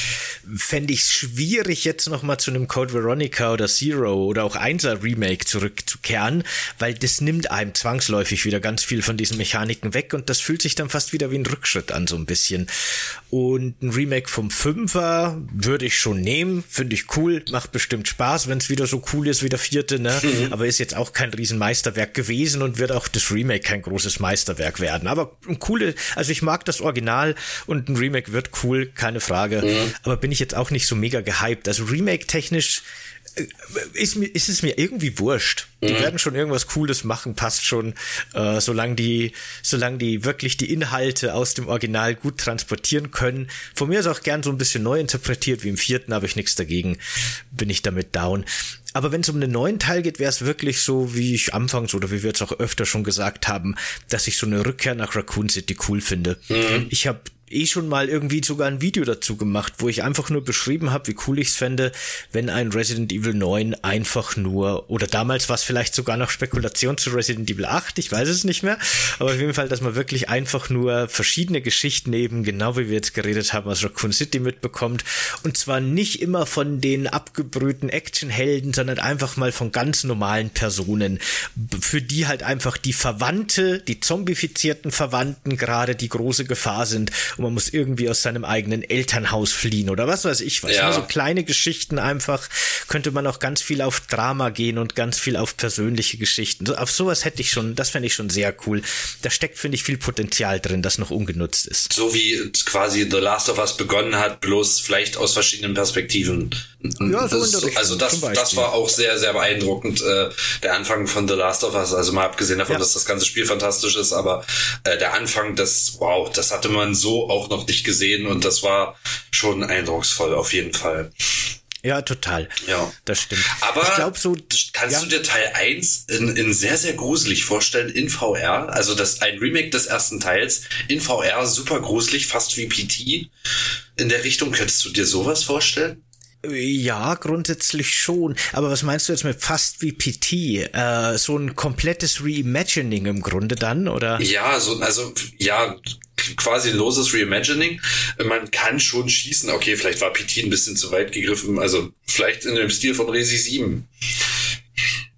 fände ich es schwierig, jetzt nochmal zu einem Code Veronica oder Zero oder auch 1er Remake zurückzukehren, weil das nimmt einem zwangsläufig wieder ganz viel von diesen Mechaniken weg und das fühlt sich dann fast wieder wie ein Rückschritt an, so ein bisschen. Und ein Remake vom 5er würde ich schon nehmen, finde ich cool, macht bestimmt Spaß, wenn es wieder so cool ist wie der vierte, ne? Mhm. Aber ist jetzt auch kein Riesenmeisterwerk gewesen und wird auch das Remake kein großes Meisterwerk werden. Aber ein coole, also ich mag das Original und ein Remake wird cool, keine Frage. Mhm. Aber bin ich jetzt auch nicht so mega gehypt. Also Remake-technisch ist, mir, ist es mir irgendwie wurscht. Die mhm. werden schon irgendwas Cooles machen, passt schon, äh, solange die, solange die wirklich die Inhalte aus dem Original gut transportieren können. Von mir ist auch gern so ein bisschen neu interpretiert, wie im vierten habe ich nichts dagegen, bin ich damit down. Aber wenn es um einen neuen Teil geht, wäre es wirklich so, wie ich anfangs oder wie wir jetzt auch öfter schon gesagt haben, dass ich so eine Rückkehr nach Raccoon City cool finde. Mhm. Ich habe eh schon mal irgendwie sogar ein Video dazu gemacht, wo ich einfach nur beschrieben habe, wie cool ich es fände, wenn ein Resident Evil 9 einfach nur, oder damals war es vielleicht sogar noch Spekulation zu Resident Evil 8, ich weiß es nicht mehr, aber auf jeden Fall, dass man wirklich einfach nur verschiedene Geschichten eben, genau wie wir jetzt geredet haben, aus Raccoon City mitbekommt. Und zwar nicht immer von den abgebrühten Actionhelden, sondern einfach mal von ganz normalen Personen, für die halt einfach die Verwandte, die zombifizierten Verwandten gerade die große Gefahr sind und man muss irgendwie aus seinem eigenen Elternhaus fliehen oder was weiß ich was. Ja. So kleine Geschichten einfach könnte man auch ganz viel auf Drama gehen und ganz viel auf persönliche Geschichten. Auf sowas hätte ich schon, das fände ich schon sehr cool. Da steckt, finde ich, viel Potenzial drin, das noch ungenutzt ist. So wie quasi The Last of Us begonnen hat, bloß vielleicht aus verschiedenen Perspektiven. Ja, so das, Richtung, also das, das war auch sehr, sehr beeindruckend, äh, der Anfang von The Last of Us. Also mal abgesehen davon, ja. dass das ganze Spiel fantastisch ist, aber äh, der Anfang, das, wow, das hatte man so auch noch nicht gesehen und das war schon eindrucksvoll auf jeden Fall. Ja, total. Ja. Das stimmt. Aber ich glaube so. Kannst ja. du dir Teil 1 in, in sehr, sehr gruselig vorstellen in VR? Also das ein Remake des ersten Teils in VR, super gruselig, fast wie PT. In der Richtung könntest du dir sowas vorstellen? Ja, grundsätzlich schon. Aber was meinst du jetzt mit fast wie PT? Äh, so ein komplettes Reimagining im Grunde dann, oder? Ja, so, also, ja, quasi loses Reimagining. Man kann schon schießen. Okay, vielleicht war PT ein bisschen zu weit gegriffen. Also, vielleicht in dem Stil von Resi 7.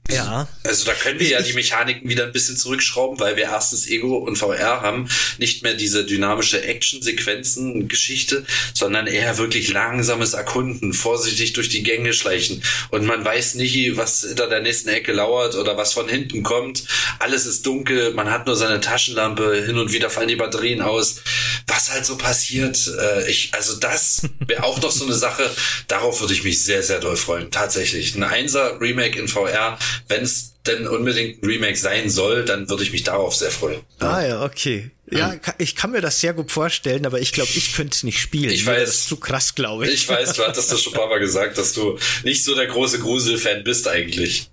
Ja. Also da können wir ja die Mechaniken wieder ein bisschen zurückschrauben, weil wir erstens Ego und VR haben, nicht mehr diese dynamische Action-Sequenzen-Geschichte, sondern eher wirklich langsames Erkunden, vorsichtig durch die Gänge schleichen und man weiß nicht, was hinter der nächsten Ecke lauert oder was von hinten kommt. Alles ist dunkel, man hat nur seine Taschenlampe, hin und wieder fallen die Batterien aus. Was halt so passiert, äh, ich, also das wäre auch noch so eine Sache, darauf würde ich mich sehr, sehr doll freuen. Tatsächlich. Ein Einser Remake in VR wenn es denn unbedingt ein Remake sein soll, dann würde ich mich darauf sehr freuen. Ah ja, okay. Ja, ich kann mir das sehr gut vorstellen, aber ich glaube, ich könnte es nicht spielen. Ich weiß. Das ist zu krass, glaube ich. Ich weiß, du hattest das schon ein paar Mal gesagt, dass du nicht so der große Grusel-Fan bist eigentlich.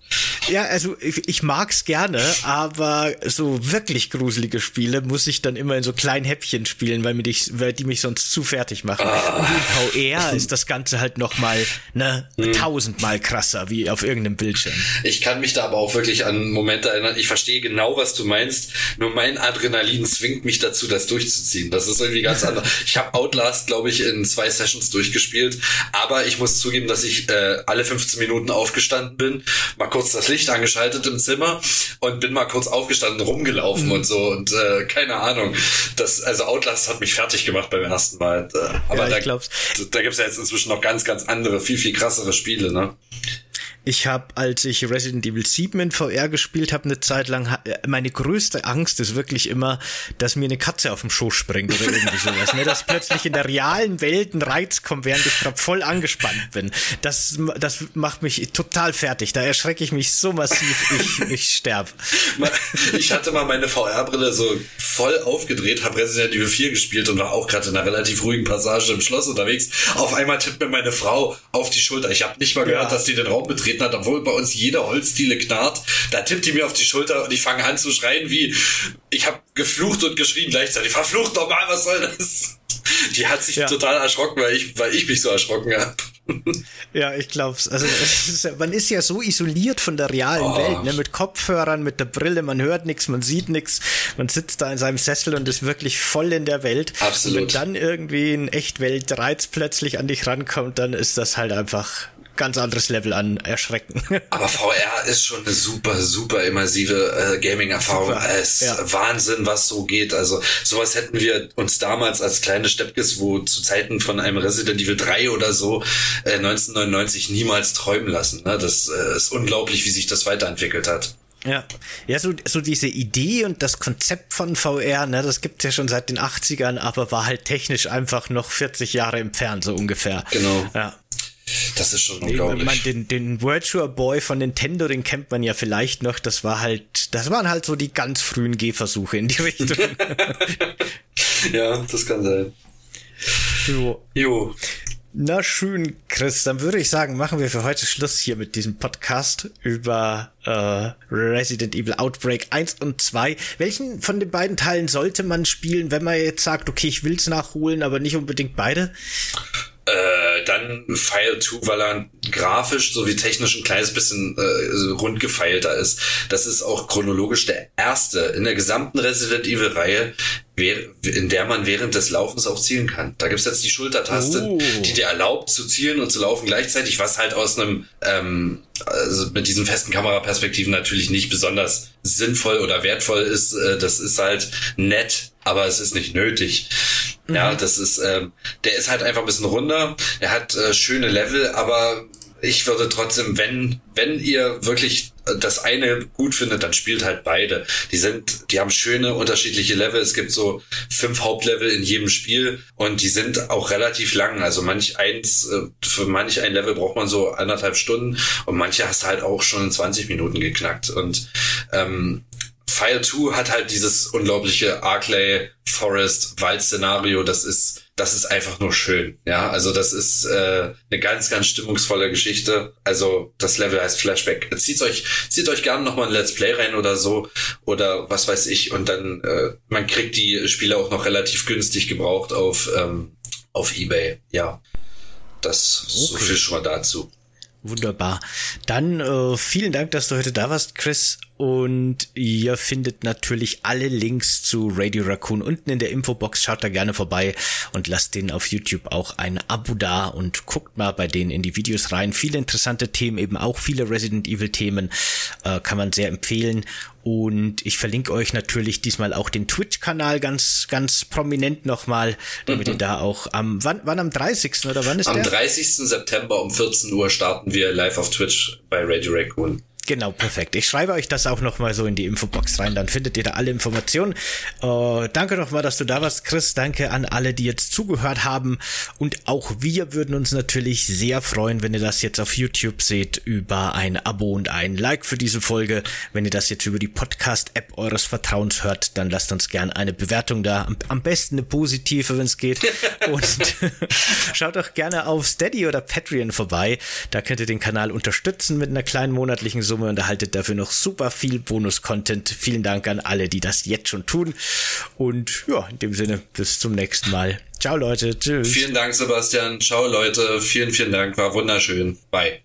Ja, also ich, ich mag's gerne, aber so wirklich gruselige Spiele muss ich dann immer in so kleinen Häppchen spielen, weil, mir die, weil die mich sonst zu fertig machen. Ah. Und in VR ist das Ganze halt nochmal ne, hm. tausendmal krasser wie auf irgendeinem Bildschirm. Ich kann mich da aber auch wirklich an Momente erinnern. Ich verstehe genau, was du meinst. Nur mein Adrenalin zwingt mich dazu, das durchzuziehen. Das ist irgendwie ganz anders. Ich habe Outlast, glaube ich, in zwei Sessions durchgespielt, aber ich muss zugeben, dass ich äh, alle 15 Minuten aufgestanden bin, mal kurz das Licht angeschaltet im Zimmer und bin mal kurz aufgestanden, rumgelaufen mhm. und so und äh, keine Ahnung. Das, also Outlast hat mich fertig gemacht beim ersten Mal. Äh, aber ja, da, da gibt's ja jetzt inzwischen noch ganz, ganz andere, viel, viel krassere Spiele, ne? Ich habe, als ich Resident Evil 7 in VR gespielt habe, eine Zeit lang, äh, meine größte Angst ist wirklich immer, dass mir eine Katze auf dem Schoß springt oder irgendwie sowas. Ne? Dass plötzlich in der realen Welt ein Reiz kommt, während ich gerade voll angespannt bin. Das, das macht mich total fertig. Da erschrecke ich mich so massiv, ich, ich sterbe. Ich hatte mal meine VR-Brille so voll aufgedreht, habe Resident Evil 4 gespielt und war auch gerade in einer relativ ruhigen Passage im Schloss unterwegs. Auf einmal tippt mir meine Frau auf die Schulter. Ich habe nicht mal gehört, ja. dass die den Raum betreten getreten hat, obwohl bei uns jeder Holzdiele knarrt. Da tippt die mir auf die Schulter und ich fange an zu schreien wie, ich habe geflucht und geschrien gleichzeitig. Verflucht doch mal, was soll das? Die hat sich ja. total erschrocken, weil ich, weil ich mich so erschrocken habe. Ja, ich glaub's. Also ist, man ist ja so isoliert von der realen oh. Welt, ne? mit Kopfhörern, mit der Brille, man hört nichts, man sieht nichts, man sitzt da in seinem Sessel und ist wirklich voll in der Welt. Absolut. Und wenn dann irgendwie ein Echtweltreiz plötzlich an dich rankommt, dann ist das halt einfach ganz anderes Level an Erschrecken. Aber VR ist schon eine super, super immersive äh, Gaming-Erfahrung. Es ist ja. Wahnsinn, was so geht. Also sowas hätten wir uns damals als kleine Steppkes, wo zu Zeiten von einem Resident Evil 3 oder so äh, 1999 niemals träumen lassen. Ne? Das äh, ist unglaublich, wie sich das weiterentwickelt hat. Ja, ja, so, so diese Idee und das Konzept von VR, ne, das gibt's ja schon seit den 80ern, aber war halt technisch einfach noch 40 Jahre entfernt, so ungefähr. Genau. Ja. Das ist schon unglaublich. Man, den, den Virtual Boy von Nintendo, den kennt man ja vielleicht noch. Das war halt, das waren halt so die ganz frühen Gehversuche in die Richtung. ja, das kann sein. Jo. jo. Na schön, Chris, dann würde ich sagen, machen wir für heute Schluss hier mit diesem Podcast über äh, Resident Evil Outbreak 1 und 2. Welchen von den beiden Teilen sollte man spielen, wenn man jetzt sagt, okay, ich will's nachholen, aber nicht unbedingt beide? Äh, dann File 2, weil er grafisch sowie technisch ein kleines bisschen äh, rund gefeilter ist. Das ist auch chronologisch der erste in der gesamten Resident Evil Reihe, in der man während des Laufens auch zielen kann. Da gibt's jetzt die Schultertaste, oh. die dir erlaubt zu zielen und zu laufen gleichzeitig, was halt aus einem ähm, also mit diesen festen Kameraperspektiven natürlich nicht besonders sinnvoll oder wertvoll ist. Äh, das ist halt nett, aber es ist nicht nötig. Mhm. Ja, das ist, ähm, der ist halt einfach ein bisschen runder. Er hat äh, schöne Level, aber ich würde trotzdem, wenn, wenn ihr wirklich das eine gut findet, dann spielt halt beide. Die sind, die haben schöne unterschiedliche Level. Es gibt so fünf Hauptlevel in jedem Spiel und die sind auch relativ lang. Also manch eins, äh, für manch ein Level braucht man so anderthalb Stunden und manche hast du halt auch schon in 20 Minuten geknackt. Und ähm, File 2 hat halt dieses unglaubliche Arclay Forest Wald Szenario. Das ist das ist einfach nur schön. Ja, also das ist äh, eine ganz, ganz stimmungsvolle Geschichte. Also das Level heißt Flashback. Zieht euch, zieht euch gerne nochmal ein Let's Play rein oder so oder was weiß ich. Und dann, äh, man kriegt die Spiele auch noch relativ günstig gebraucht auf, ähm, auf Ebay. Ja, das okay. so viel schon mal dazu. Wunderbar. Dann äh, vielen Dank, dass du heute da warst, Chris. Und ihr findet natürlich alle Links zu Radio Raccoon unten in der Infobox. Schaut da gerne vorbei und lasst denen auf YouTube auch ein Abo da und guckt mal bei denen in die Videos rein. Viele interessante Themen, eben auch viele Resident Evil Themen, äh, kann man sehr empfehlen. Und ich verlinke euch natürlich diesmal auch den Twitch-Kanal ganz, ganz prominent nochmal, damit mhm. ihr da auch am, wann, wann am 30. oder wann ist am der? Am 30. September um 14 Uhr starten wir live auf Twitch bei Radio Raccoon. Genau, perfekt. Ich schreibe euch das auch nochmal so in die Infobox rein, dann findet ihr da alle Informationen. Äh, danke nochmal, dass du da warst, Chris. Danke an alle, die jetzt zugehört haben. Und auch wir würden uns natürlich sehr freuen, wenn ihr das jetzt auf YouTube seht, über ein Abo und ein Like für diese Folge. Wenn ihr das jetzt über die Podcast-App eures Vertrauens hört, dann lasst uns gerne eine Bewertung da. Am besten eine positive, wenn es geht. und schaut doch gerne auf Steady oder Patreon vorbei. Da könnt ihr den Kanal unterstützen mit einer kleinen monatlichen Summe und erhaltet dafür noch super viel Bonus-Content. Vielen Dank an alle, die das jetzt schon tun. Und ja, in dem Sinne, bis zum nächsten Mal. Ciao Leute, tschüss. Vielen Dank, Sebastian. Ciao Leute, vielen, vielen Dank. War wunderschön. Bye.